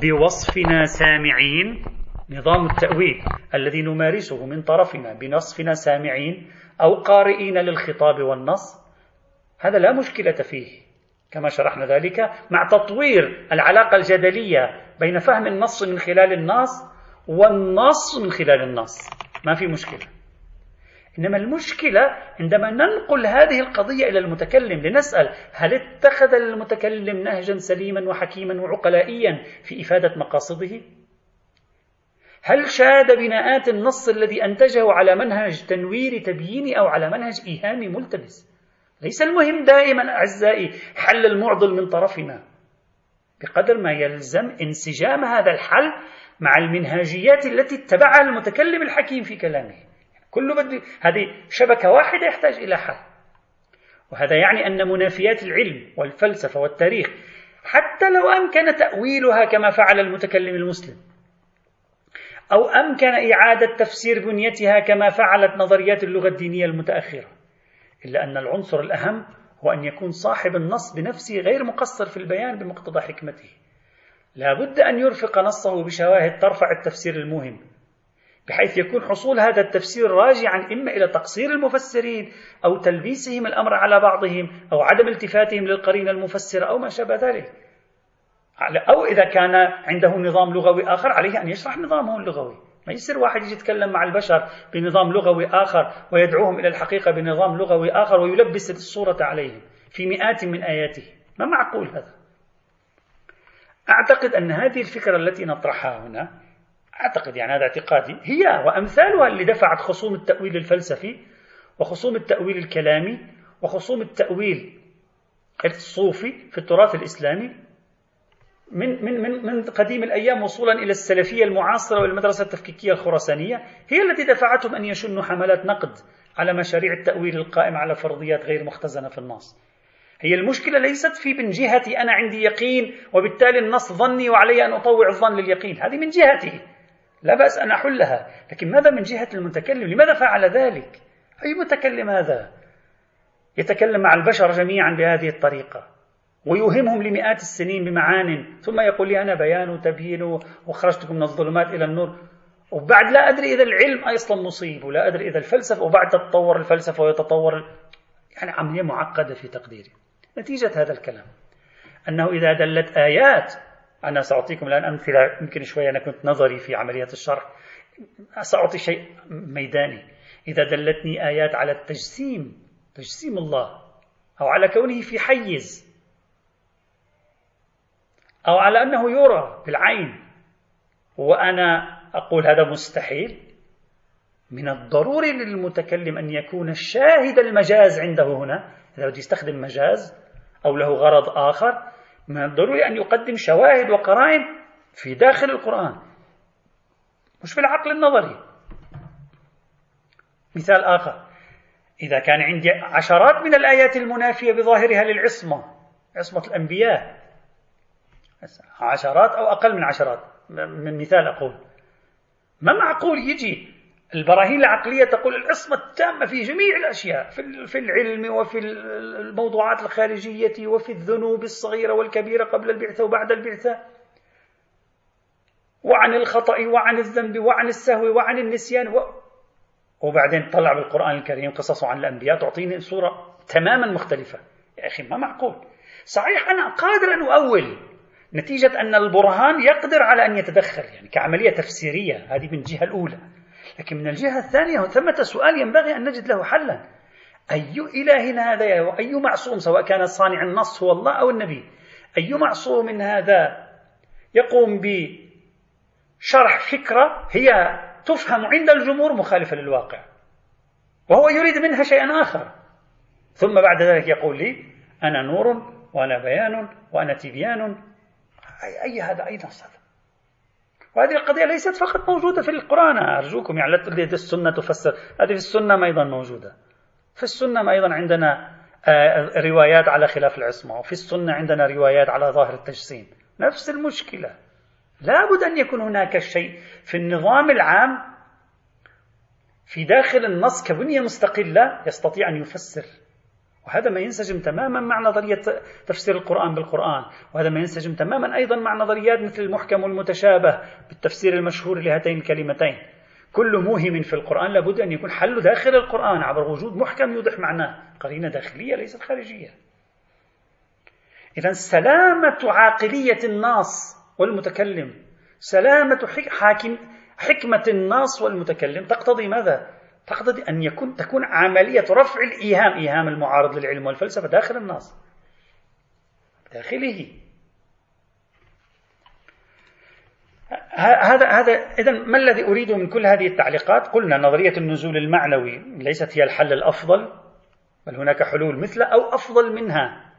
Speaker 1: بوصفنا سامعين نظام التأويل الذي نمارسه من طرفنا بنصفنا سامعين أو قارئين للخطاب والنص هذا لا مشكلة فيه. كما شرحنا ذلك مع تطوير العلاقة الجدلية بين فهم النص من خلال النص والنص من خلال النص. ما في مشكلة. إنما المشكلة عندما ننقل هذه القضية إلى المتكلم لنسأل هل اتخذ المتكلم نهجا سليما وحكيما وعقلائيا في إفادة مقاصده؟ هل شاد بناءات النص الذي أنتجه على منهج تنوير تبييني أو على منهج إيهامي ملتبس؟ ليس المهم دائما أعزائي حل المعضل من طرفنا. بقدر ما يلزم انسجام هذا الحل مع المنهاجيات التي اتبعها المتكلم الحكيم في كلامه. كله بده هذه شبكة واحدة يحتاج إلى حل. وهذا يعني أن منافيات العلم والفلسفة والتاريخ حتى لو أمكن تأويلها كما فعل المتكلم المسلم أو أمكن إعادة تفسير بنيتها كما فعلت نظريات اللغة الدينية المتأخرة إلا أن العنصر الأهم هو أن يكون صاحب النص بنفسه غير مقصر في البيان بمقتضى حكمته. لا بد أن يرفق نصه بشواهد ترفع التفسير المهم بحيث يكون حصول هذا التفسير راجعا إما إلى تقصير المفسرين أو تلبيسهم الأمر على بعضهم أو عدم التفاتهم للقرينة المفسرة أو ما شابه ذلك. أو إذا كان عنده نظام لغوي آخر عليه أن يشرح نظامه اللغوي. ما يصير واحد يجي يتكلم مع البشر بنظام لغوي آخر ويدعوهم إلى الحقيقة بنظام لغوي آخر ويلبس الصورة عليهم في مئات من آياته. ما معقول هذا؟ أعتقد أن هذه الفكرة التي نطرحها هنا أعتقد يعني هذا اعتقادي هي وأمثالها اللي دفعت خصوم التأويل الفلسفي وخصوم التأويل الكلامي وخصوم التأويل الصوفي في التراث الإسلامي من من من من قديم الأيام وصولا إلى السلفية المعاصرة والمدرسة التفكيكية الخراسانية هي التي دفعتهم أن يشنوا حملات نقد على مشاريع التأويل القائمه على فرضيات غير مختزنة في النص. هي المشكلة ليست في من جهتي أنا عندي يقين وبالتالي النص ظني وعلي أن أطوع الظن لليقين، هذه من جهتي. لا بأس أن أحلها، لكن ماذا من جهة المتكلم؟ لماذا فعل ذلك؟ أي متكلم هذا؟ يتكلم مع البشر جميعا بهذه الطريقة. ويوهمهم لمئات السنين بمعان. ثم يقول لي أنا بيان وتبيين وخرجتكم من الظلمات إلى النور. وبعد لا أدري إذا العلم أصلا مصيب ولا أدري إذا الفلسفة وبعد تتطور الفلسفة ويتطور يعني عملية معقدة في تقديري. نتيجة هذا الكلام. أنه إذا دلت آيات أنا سأعطيكم الآن أمثلة يمكن شوية أنا كنت نظري في عملية الشرح. سأعطي شيء ميداني. إذا دلتني آيات على التجسيم تجسيم الله أو على كونه في حيز أو على أنه يرى بالعين وأنا أقول هذا مستحيل. من الضروري للمتكلم أن يكون الشاهد المجاز عنده هنا. إذا بده يستخدم مجاز أو له غرض آخر من الضروري أن يقدم شواهد وقرائن في داخل القرآن. مش في العقل النظري. مثال آخر. إذا كان عندي عشرات من الآيات المنافية بظاهرها للعصمة عصمة الأنبياء عشرات أو أقل من عشرات. من مثال أقول. ما معقول يجي البراهين العقلية تقول العصمة التامة في جميع الأشياء في العلم وفي الموضوعات الخارجية وفي الذنوب الصغيرة والكبيرة قبل البعثة وبعد البعثة. وعن الخطأ وعن الذنب وعن السهو وعن النسيان و... وبعدين طلع بالقرآن الكريم قصص عن الأنبياء تعطيني صورة تماما مختلفة. يا أخي ما معقول. صحيح أنا قادر أن أؤول نتيجة أن البرهان يقدر على أن يتدخل يعني كعملية تفسيرية هذه من الجهة الأولى. لكن من الجهة الثانية ثمة سؤال ينبغي أن نجد له حلا. أي إله هذا وأي معصوم سواء كان صانع النص هو الله أو النبي أي معصوم هذا يقوم بشرح فكرة هي تفهم عند الجمهور مخالفة للواقع وهو يريد منها شيئا آخر. ثم بعد ذلك يقول لي أنا نور وأنا بيان وأنا تبيان أي, أي هذا أي نص هذا وهذه القضية ليست فقط موجودة في القرآن. أرجوكم يعني لا السنة تفسر. هذه في السنة أيضا موجودة. في السنة أيضا عندنا آه، روايات على خلاف العصمة. وفي السنة عندنا روايات على ظاهر التجسيم. نفس المشكلة. لابد أن يكون هناك شيء في النظام العام في داخل النص كبنية مستقلة يستطيع أن يفسر. وهذا ما ينسجم تماما مع نظرية تفسير القرآن بالقرآن وهذا ما ينسجم تماما أيضا مع نظريات مثل المحكم والمتشابه بالتفسير المشهور لهاتين الكلمتين. كل موهم في القرآن لابد أن يكون حل داخل القرآن عبر وجود محكم يوضح معناه. قرينة داخلية ليست خارجية. إذا سلامة عاقلية الناص والمتكلم سلامة حكمة الناص والمتكلم تقتضي ماذا؟ تقتضي أن يكون تكون عملية رفع الإيهام إيهام المعارض للعلم والفلسفة داخل النص داخله هذا هذا اذا ما الذي اريده من كل هذه التعليقات؟ قلنا نظرية النزول المعنوي ليست هي الحل الأفضل بل هناك حلول مثل أو أفضل منها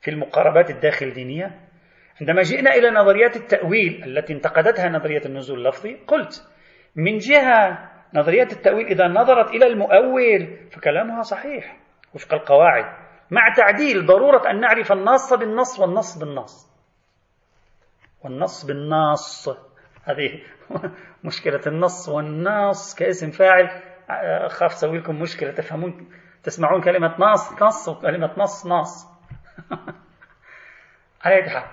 Speaker 1: في المقاربات الداخل دينية. عندما جئنا إلى نظريات التأويل التي انتقدتها نظرية النزول اللفظي قلت من جهة نظريات التأويل إذا نظرت إلى المؤول فكلامها صحيح. وفق القواعد مع تعديل ضرورة أن نعرف النص بالنص والنص بالنص. والنص بالنص. هذه مشكلة النص والنص كاسم فاعل. أخاف أسوي لكم مشكلة تفهمون؟ تسمعون كلمة نص؟ نص وكلمة نص نص. على حال.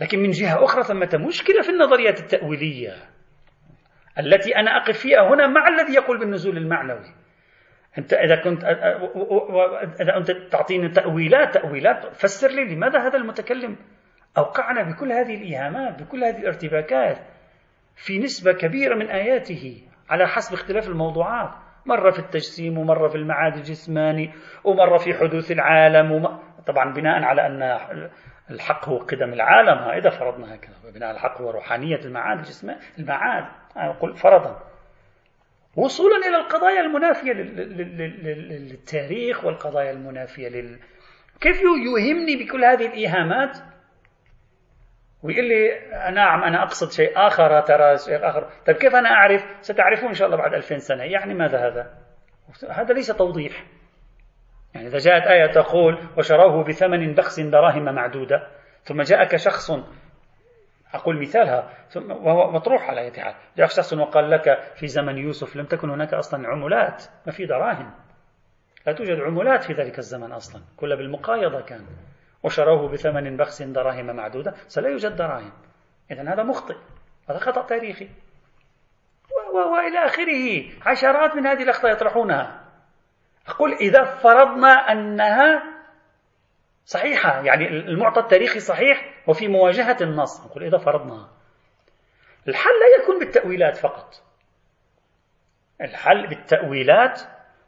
Speaker 1: لكن من جهة أخرى ثمة مشكلة في النظريات التأويلية. التي أنا أقف فيها هنا مع الذي يقول بالنزول المعنوي. أنت إذا كنت إذا أنت تعطيني تأويلات تأويلات فسر لي لماذا هذا المتكلم؟ أوقعنا بكل هذه الإيهامات بكل هذه الارتباكات في نسبة كبيرة من آياته على حسب اختلاف الموضوعات. مرة في التجسيم ومرة في المعاد الجسماني ومرة في حدوث العالم وم... طبعا بناء على أن الحق هو قدم العالم. إذا فرضنا هكذا بناء الحق هو روحانية المعاد الجسماني المعاد. أقول فرضا. وصولا إلى القضايا المنافية للتاريخ والقضايا المنافية لل كيف يوهمني بكل هذه الإيهامات؟ ويقول لي نعم أنا أقصد شيء آخر ترى شيء آخر. طيب كيف أنا أعرف؟ ستعرفون إن شاء الله بعد ألفين سنة. يعني ماذا هذا؟ هذا ليس توضيح. يعني إذا جاءت آية تقول وشروه بثمن بخس دراهم معدودة ثم جاءك شخص أقول مثالها وهو مطروح على أي حال جاء شخص وقال لك في زمن يوسف لم تكن هناك أصلا عملات ما في دراهم. لا توجد عملات في ذلك الزمن أصلا كلها بالمقايضة كان. وشروه بثمن بخس دراهم معدودة سلا يوجد دراهم. إذا هذا مخطئ هذا خطأ تاريخي. وإلى آخره عشرات من هذه الأخطاء يطرحونها. أقول إذا فرضنا أنها صحيحة يعني المعطى التاريخي صحيح وفي مواجهة النص نقول إذا فرضنا. الحل لا يكون بالتأويلات فقط. الحل بالتأويلات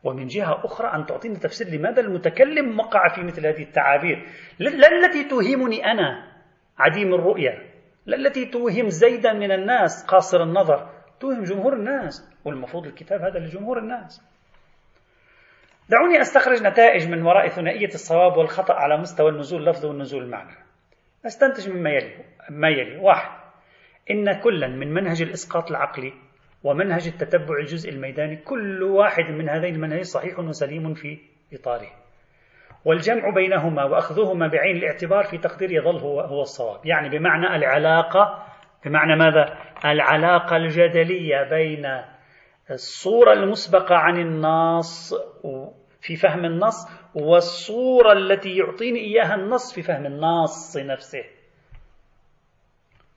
Speaker 1: ومن جهة أخرى أن تعطيني تفسير لماذا المتكلم وقع في مثل هذه التعابير. لا التي توهمني أنا عديم الرؤية. لا التي توهم زيدا من الناس قاصر النظر. توهم جمهور الناس والمفروض الكتاب هذا لجمهور الناس. دعوني أستخرج نتائج من وراء ثنائية الصواب والخطأ على مستوى النزول اللفظي والنزول المعنى. أستنتج مما يلي. ما يلي. واحد إن كلا من منهج الإسقاط العقلي ومنهج التتبع الجزء الميداني كل واحد من هذين المنهجين صحيح وسليم في إطاره. والجمع بينهما وأخذهما بعين الاعتبار في تقدير يظل هو, هو الصواب. يعني بمعنى العلاقة بمعنى ماذا؟ العلاقة الجدلية بين الصورة المسبقة عن النص في فهم النص والصورة التي يعطيني إياها النص في فهم النص نفسه.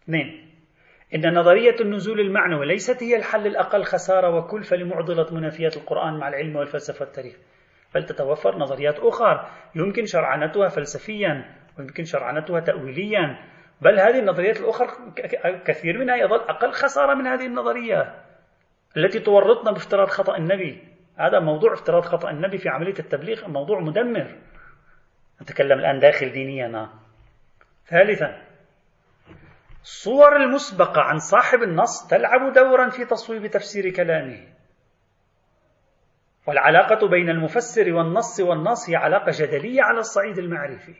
Speaker 1: اثنين. إن نظرية النزول المعنوي ليست هي الحل الأقل خسارة وكلفة لمعضلة منافيات القرآن مع العلم والفلسفة والتاريخ بل تتوفر نظريات أخرى يمكن شرعنتها فلسفيا ويمكن شرعنتها تأويليا بل هذه النظريات الأخرى كثير منها يظل أقل خسارة من هذه النظرية. التي تورطنا بافتراض خطأ النبي. هذا موضوع افتراض خطأ النبي في عملية التبليغ موضوع مدمر. نتكلم الآن داخل دينينا. ثالثا الصور المسبقة عن صاحب النص تلعب دورا في تصويب تفسير كلامه. والعلاقة بين المفسر والنص والنص هي علاقة جدلية على الصعيد المعرفي.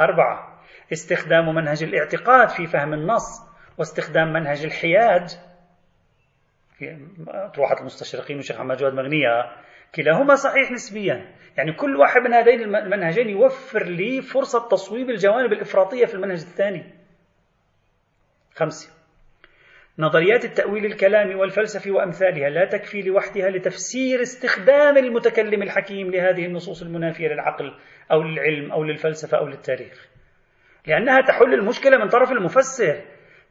Speaker 1: أربعة استخدام منهج الاعتقاد في فهم النص واستخدام منهج الحياد. أطروحة المستشرقين والشيخ محمد جواد مغنية. كلاهما صحيح نسبيا. يعني كل واحد من هذين المنهجين يوفر لي فرصة تصويب الجوانب الإفراطية في المنهج الثاني. خمسة. نظريات التأويل الكلامي والفلسفي وأمثالها لا تكفي لوحدها لتفسير استخدام المتكلم الحكيم لهذه النصوص المنافية للعقل أو للعلم أو للفلسفة أو للتاريخ. لأنها تحل المشكلة من طرف المفسر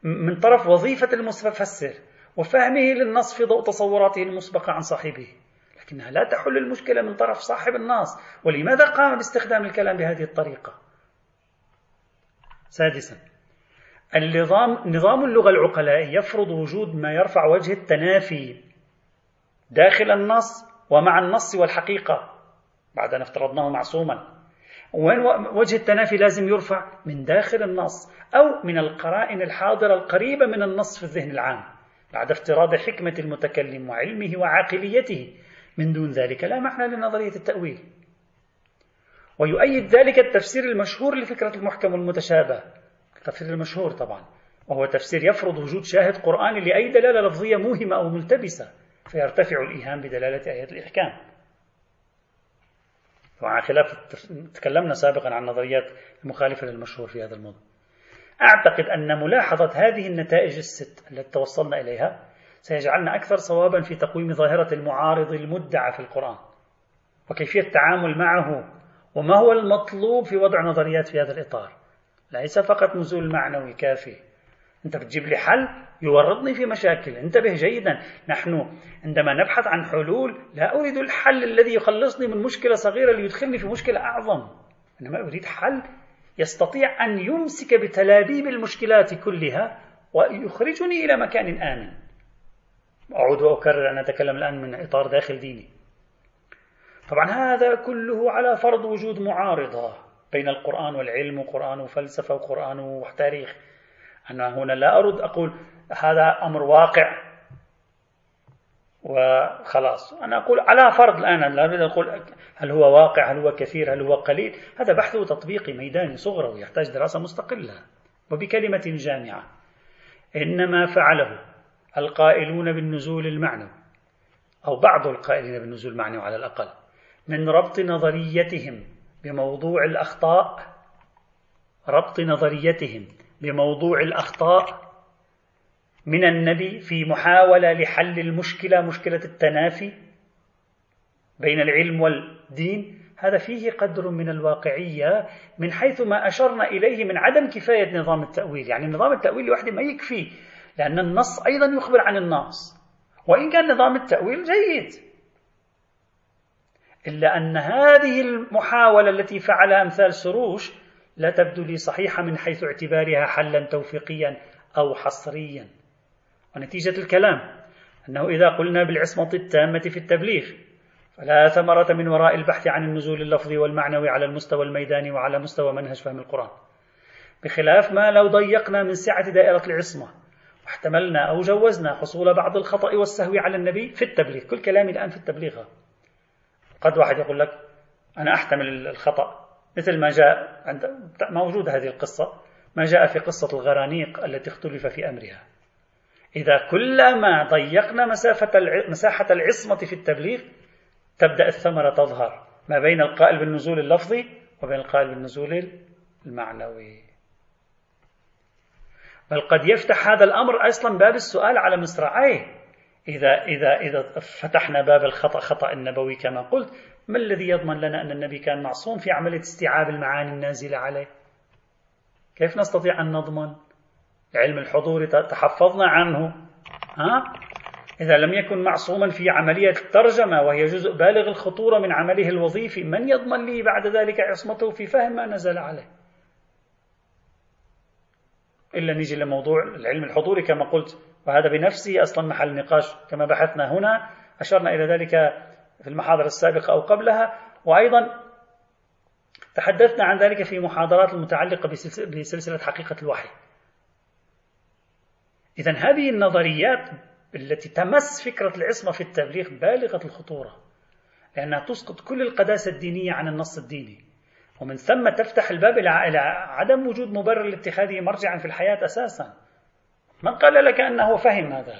Speaker 1: من طرف وظيفة المفسر. وفهمه للنص في ضوء تصوراته المسبقة عن صاحبه. لكنها لا تحل المشكلة من طرف صاحب النص ولماذا قام باستخدام الكلام بهذه الطريقة؟ سادسا النظام نظام اللغة العقلائي يفرض وجود ما يرفع وجه التنافي داخل النص ومع النص والحقيقة بعد أن افترضناه معصوما. وين وجه التنافي لازم يرفع؟ من داخل النص أو من القرائن الحاضرة القريبة من النص في الذهن العام. بعد افتراض حكمة المتكلم وعلمه وعاقليته. من دون ذلك لا معنى لنظرية التأويل. ويؤيد ذلك التفسير المشهور لفكرة المحكم والمتشابه التفسير المشهور طبعا. وهو تفسير يفرض وجود شاهد قرآني لأي دلالة لفظية موهمة أو ملتبسة. فيرتفع الإيهام بدلالة آيات الإحكام. وعلى خلاف تكلمنا سابقا عن نظريات المخالفة للمشهور في هذا الموضوع. أعتقد أن ملاحظة هذه النتائج الست التي توصلنا إليها سيجعلنا أكثر صوابا في تقويم ظاهرة المعارض المدعى في القرآن وكيفية التعامل معه وما هو المطلوب في وضع نظريات في هذا الإطار. ليس فقط نزول معنوي كافي. أنت بتجيب لي حل يورطني في مشاكل. انتبه جيدا. نحن عندما نبحث عن حلول لا أريد الحل الذي يخلصني من مشكلة صغيرة ليدخلني في مشكلة أعظم. إنما أريد حل يستطيع أن يمسك بتلابيب المشكلات كلها ويخرجني إلى مكان آمن. أعود وأكرر أن أتكلم الآن من إطار داخل ديني. طبعا هذا كله على فرض وجود معارضة بين القرآن والعلم وقرآن وفلسفة وقرآن وتاريخ. أنا هنا لا أرد أقول هذا أمر واقع. وخلاص. أنا أقول على فرض الآن لا أريد أقول هل هو واقع هل هو كثير هل هو قليل. هذا بحث تطبيقي ميداني صغروي يحتاج دراسة مستقلة وبكلمة جامعة. إنما فعله القائلون بالنزول المعنوي أو بعض القائلين بالنزول المعنوي على الأقل من ربط نظريتهم بموضوع الأخطاء ربط نظريتهم بموضوع الأخطاء من النبي في محاولة لحل المشكلة مشكلة التنافي بين العلم والدين. هذا فيه قدر من الواقعية من حيث ما أشرنا إليه من عدم كفاية نظام التأويل. يعني نظام التأويل لوحده ما يكفي لأن النص أيضا يخبر عن النص وإن كان نظام التأويل جيد إلا أن هذه المحاولة التي فعلها أمثال سروش لا تبدو لي صحيحة من حيث اعتبارها حلا توفيقيا أو حصريا. ونتيجة الكلام أنه إذا قلنا بالعصمة التامة في التبليغ فلا ثمرة من وراء البحث عن النزول اللفظي والمعنوي على المستوى الميداني وعلى مستوى منهج فهم القرآن. بخلاف ما لو ضيقنا من سعة دائرة العصمة واحتملنا أو جوزنا حصول بعض الخطأ والسهو على النبي في التبليغ. كل كلامي الآن في التبليغ. قد واحد يقول لك أنا أحتمل الخطأ مثل ما جاء عند موجودة هذه القصة. ما جاء في قصة الغرانيق التي اختلف في أمرها. إذا كلما ضيقنا مسافة مساحة العصمة في التبليغ تبدأ الثمرة تظهر ما بين القائل بالنزول اللفظي وبين القائل بالنزول المعنوي. بل قد يفتح هذا الأمر أصلا باب السؤال على مصراعيه. إذا إذا إذا فتحنا باب الخطأ خطأ النبوي كما قلت ما الذي يضمن لنا أن النبي كان معصوم في عملية استيعاب المعاني النازلة عليه؟ كيف نستطيع أن نضمن؟ علم الحضور تحفظنا عنه. ها؟ إذا لم يكن معصوما في عملية الترجمة وهي جزء بالغ الخطورة من عمله الوظيفي من يضمن لي بعد ذلك عصمته في فهم ما نزل عليه؟ إلا نيجي لموضوع العلم الحضوري كما قلت وهذا بنفسه أصلا محل نقاش كما بحثنا هنا أشرنا إلى ذلك في المحاضرة السابقة أو قبلها وأيضا تحدثنا عن ذلك في محاضرات المتعلقة بسلسلة حقيقة الوحي. إذا هذه النظريات التي تمس فكرة العصمة في التبليغ بالغة الخطورة لأنها تسقط كل القداسة الدينية عن النص الديني. ومن ثم تفتح الباب إلى عدم وجود مبرر لاتخاذه مرجعا في الحياة أساسا. من قال لك أنه فهم هذا؟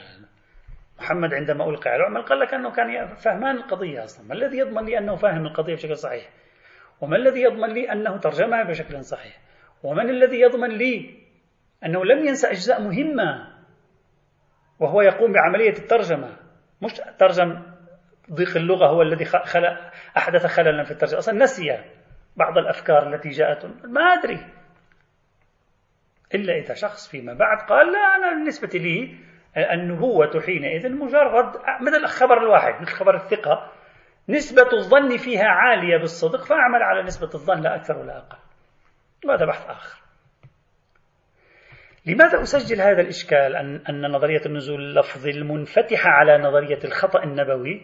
Speaker 1: محمد عندما ألقي على من قال لك أنه كان فهمان القضية أصلا. ما الذي يضمن لي أنه فاهم القضية بشكل صحيح؟ وما الذي يضمن لي أنه ترجمها بشكل صحيح؟ ومن الذي يضمن لي أنه لم ينسى أجزاء مهمة وهو يقوم بعملية الترجمة. مش ترجم ضيق اللغة هو الذي خلق أحدث خللا في الترجمة. أصلا نسي بعض الأفكار التي جاءت. ما أدري. إلا إذا شخص فيما بعد قال لا أنا بالنسبة لي النبوة حينئذ مجرد مثل الخبر الواحد مثل خبر الثقة. نسبة الظن فيها عالية بالصدق فأعمل على نسبة الظن لا أكثر ولا أقل. وهذا بحث آخر؟ لماذا أسجل هذا الإشكال أن, أن نظرية النزول اللفظي المنفتحة على نظرية الخطأ النبوي؟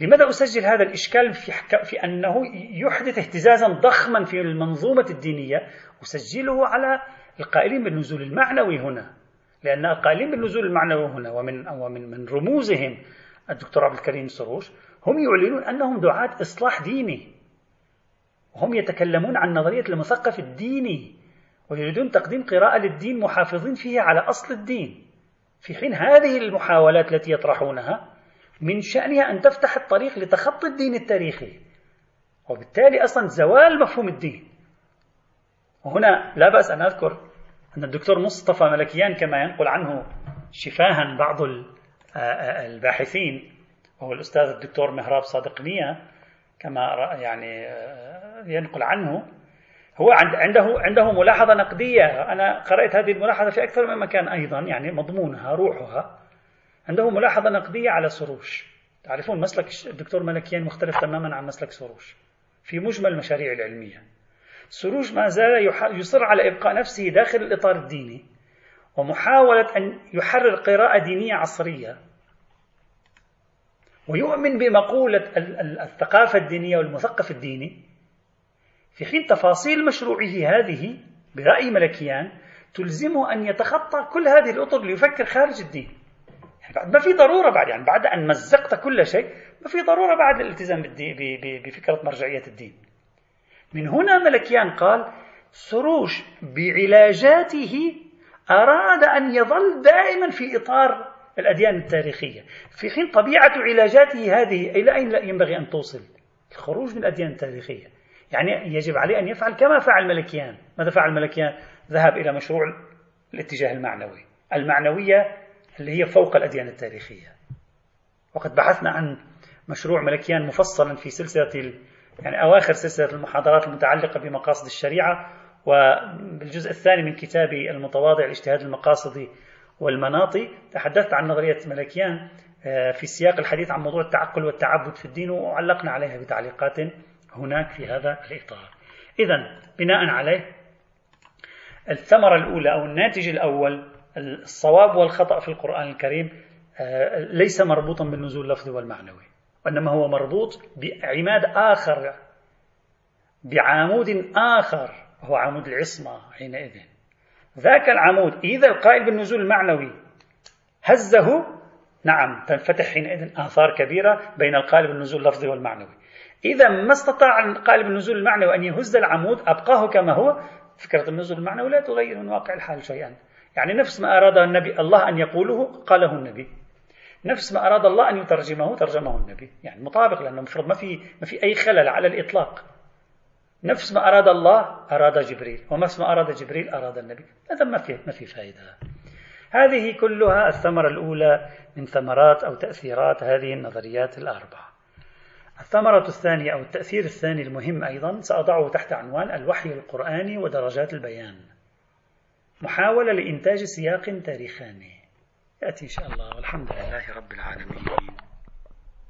Speaker 1: لماذا أسجل هذا الإشكال في, في أنه يحدث اهتزازا ضخما في المنظومة الدينية؟ أسجله على القائلين بالنزول المعنوي هنا لأن القائلين بالنزول المعنوي هنا ومن ومن من رموزهم الدكتور عبد الكريم سروش هم يعلنون أنهم دعاة إصلاح ديني وهم يتكلمون عن نظرية المثقف الديني. ويريدون تقديم قراءة للدين محافظين فيه على أصل الدين. في حين هذه المحاولات التي يطرحونها من شأنها أن تفتح الطريق لتخطي الدين التاريخي. وبالتالي أصلا زوال مفهوم الدين. وهنا لا بأس أن أذكر أن الدكتور مصطفى ملكيان كما ينقل عنه شفاها بعض الباحثين وهو الأستاذ الدكتور مهراب صادقنية كما يعني ينقل عنه. هو عنده عنده ملاحظة نقدية. أنا قرأت هذه الملاحظة في أكثر من مكان أيضا يعني مضمونها روحها. عنده ملاحظة نقدية على سروش. تعرفون مسلك الدكتور ملكيان مختلف تماما عن مسلك سروش في مجمل المشاريع العلمية. سروش ما زال يصر على إبقاء نفسه داخل الإطار الديني ومحاولة أن يحرر قراءة دينية عصرية. ويؤمن بمقولة الثقافة الدينية والمثقف الديني في حين تفاصيل مشروعه هذه برأي ملكيان تلزمه أن يتخطى كل هذه الأطر ليفكر خارج الدين. يعني ما في ضرورة بعد يعني بعد أن مزقت كل شيء ما في ضرورة بعد الالتزام بفكرة مرجعية الدين. من هنا ملكيان قال سروش بعلاجاته أراد أن يظل دائما في إطار الأديان التاريخية. في حين طبيعة علاجاته هذه إلى أين ينبغي أن توصل؟ الخروج من الأديان التاريخية. يعني يجب عليه أن يفعل كما فعل ملكيان. ماذا فعل ملكيان؟ ذهب إلى مشروع الاتجاه المعنوي المعنوية اللي هي فوق الأديان التاريخية. وقد بحثنا عن مشروع ملكيان مفصلا في سلسلة يعني أواخر سلسلة المحاضرات المتعلقة بمقاصد الشريعة وبالجزء الثاني من كتابي المتواضع الاجتهاد المقاصدي والمناطي تحدثت عن نظرية ملكيان آه، في سياق الحديث عن موضوع التعقل والتعبد في الدين وعلقنا عليها بتعليقات هناك في هذا الإطار. إذا بناء عليه الثمرة الأولى أو الناتج الأول الصواب والخطأ في القرآن الكريم آه، ليس مربوطا بالنزول اللفظي والمعنوي وإنما هو مربوط بعماد آخر بعمود آخر هو عمود العصمة حينئذ. ذاك العمود إذا القائل بالنزول المعنوي هزه نعم تنفتح حينئذ آثار كبيرة بين القائل بالنزول اللفظي والمعنوي. إذا ما استطاع القائل بالنزول المعنوي أن يهز العمود أبقاه كما هو. فكرة النزول المعنوي لا تغير من واقع الحال شيئا. يعني نفس ما أراد النبي الله أن يقوله قاله النبي. نفس ما أراد الله أن يترجمه ترجمه النبي. يعني مطابق لأنه مفروض ما في ما في أي خلل على الإطلاق. نفس ما أراد الله أراد جبريل. ونفس ما أراد جبريل أراد النبي. هذا ما في ما في فائدة. هذه كلها الثمرة الأولى من ثمرات أو تأثيرات هذه النظريات الأربعة. الثمرة الثانية أو التأثير الثاني المهم أيضا سأضعه تحت عنوان الوحي القرآني ودرجات البيان. محاولة لإنتاج سياق تاريخاني. يأتي إن شاء الله. والحمد لله رب العالمين.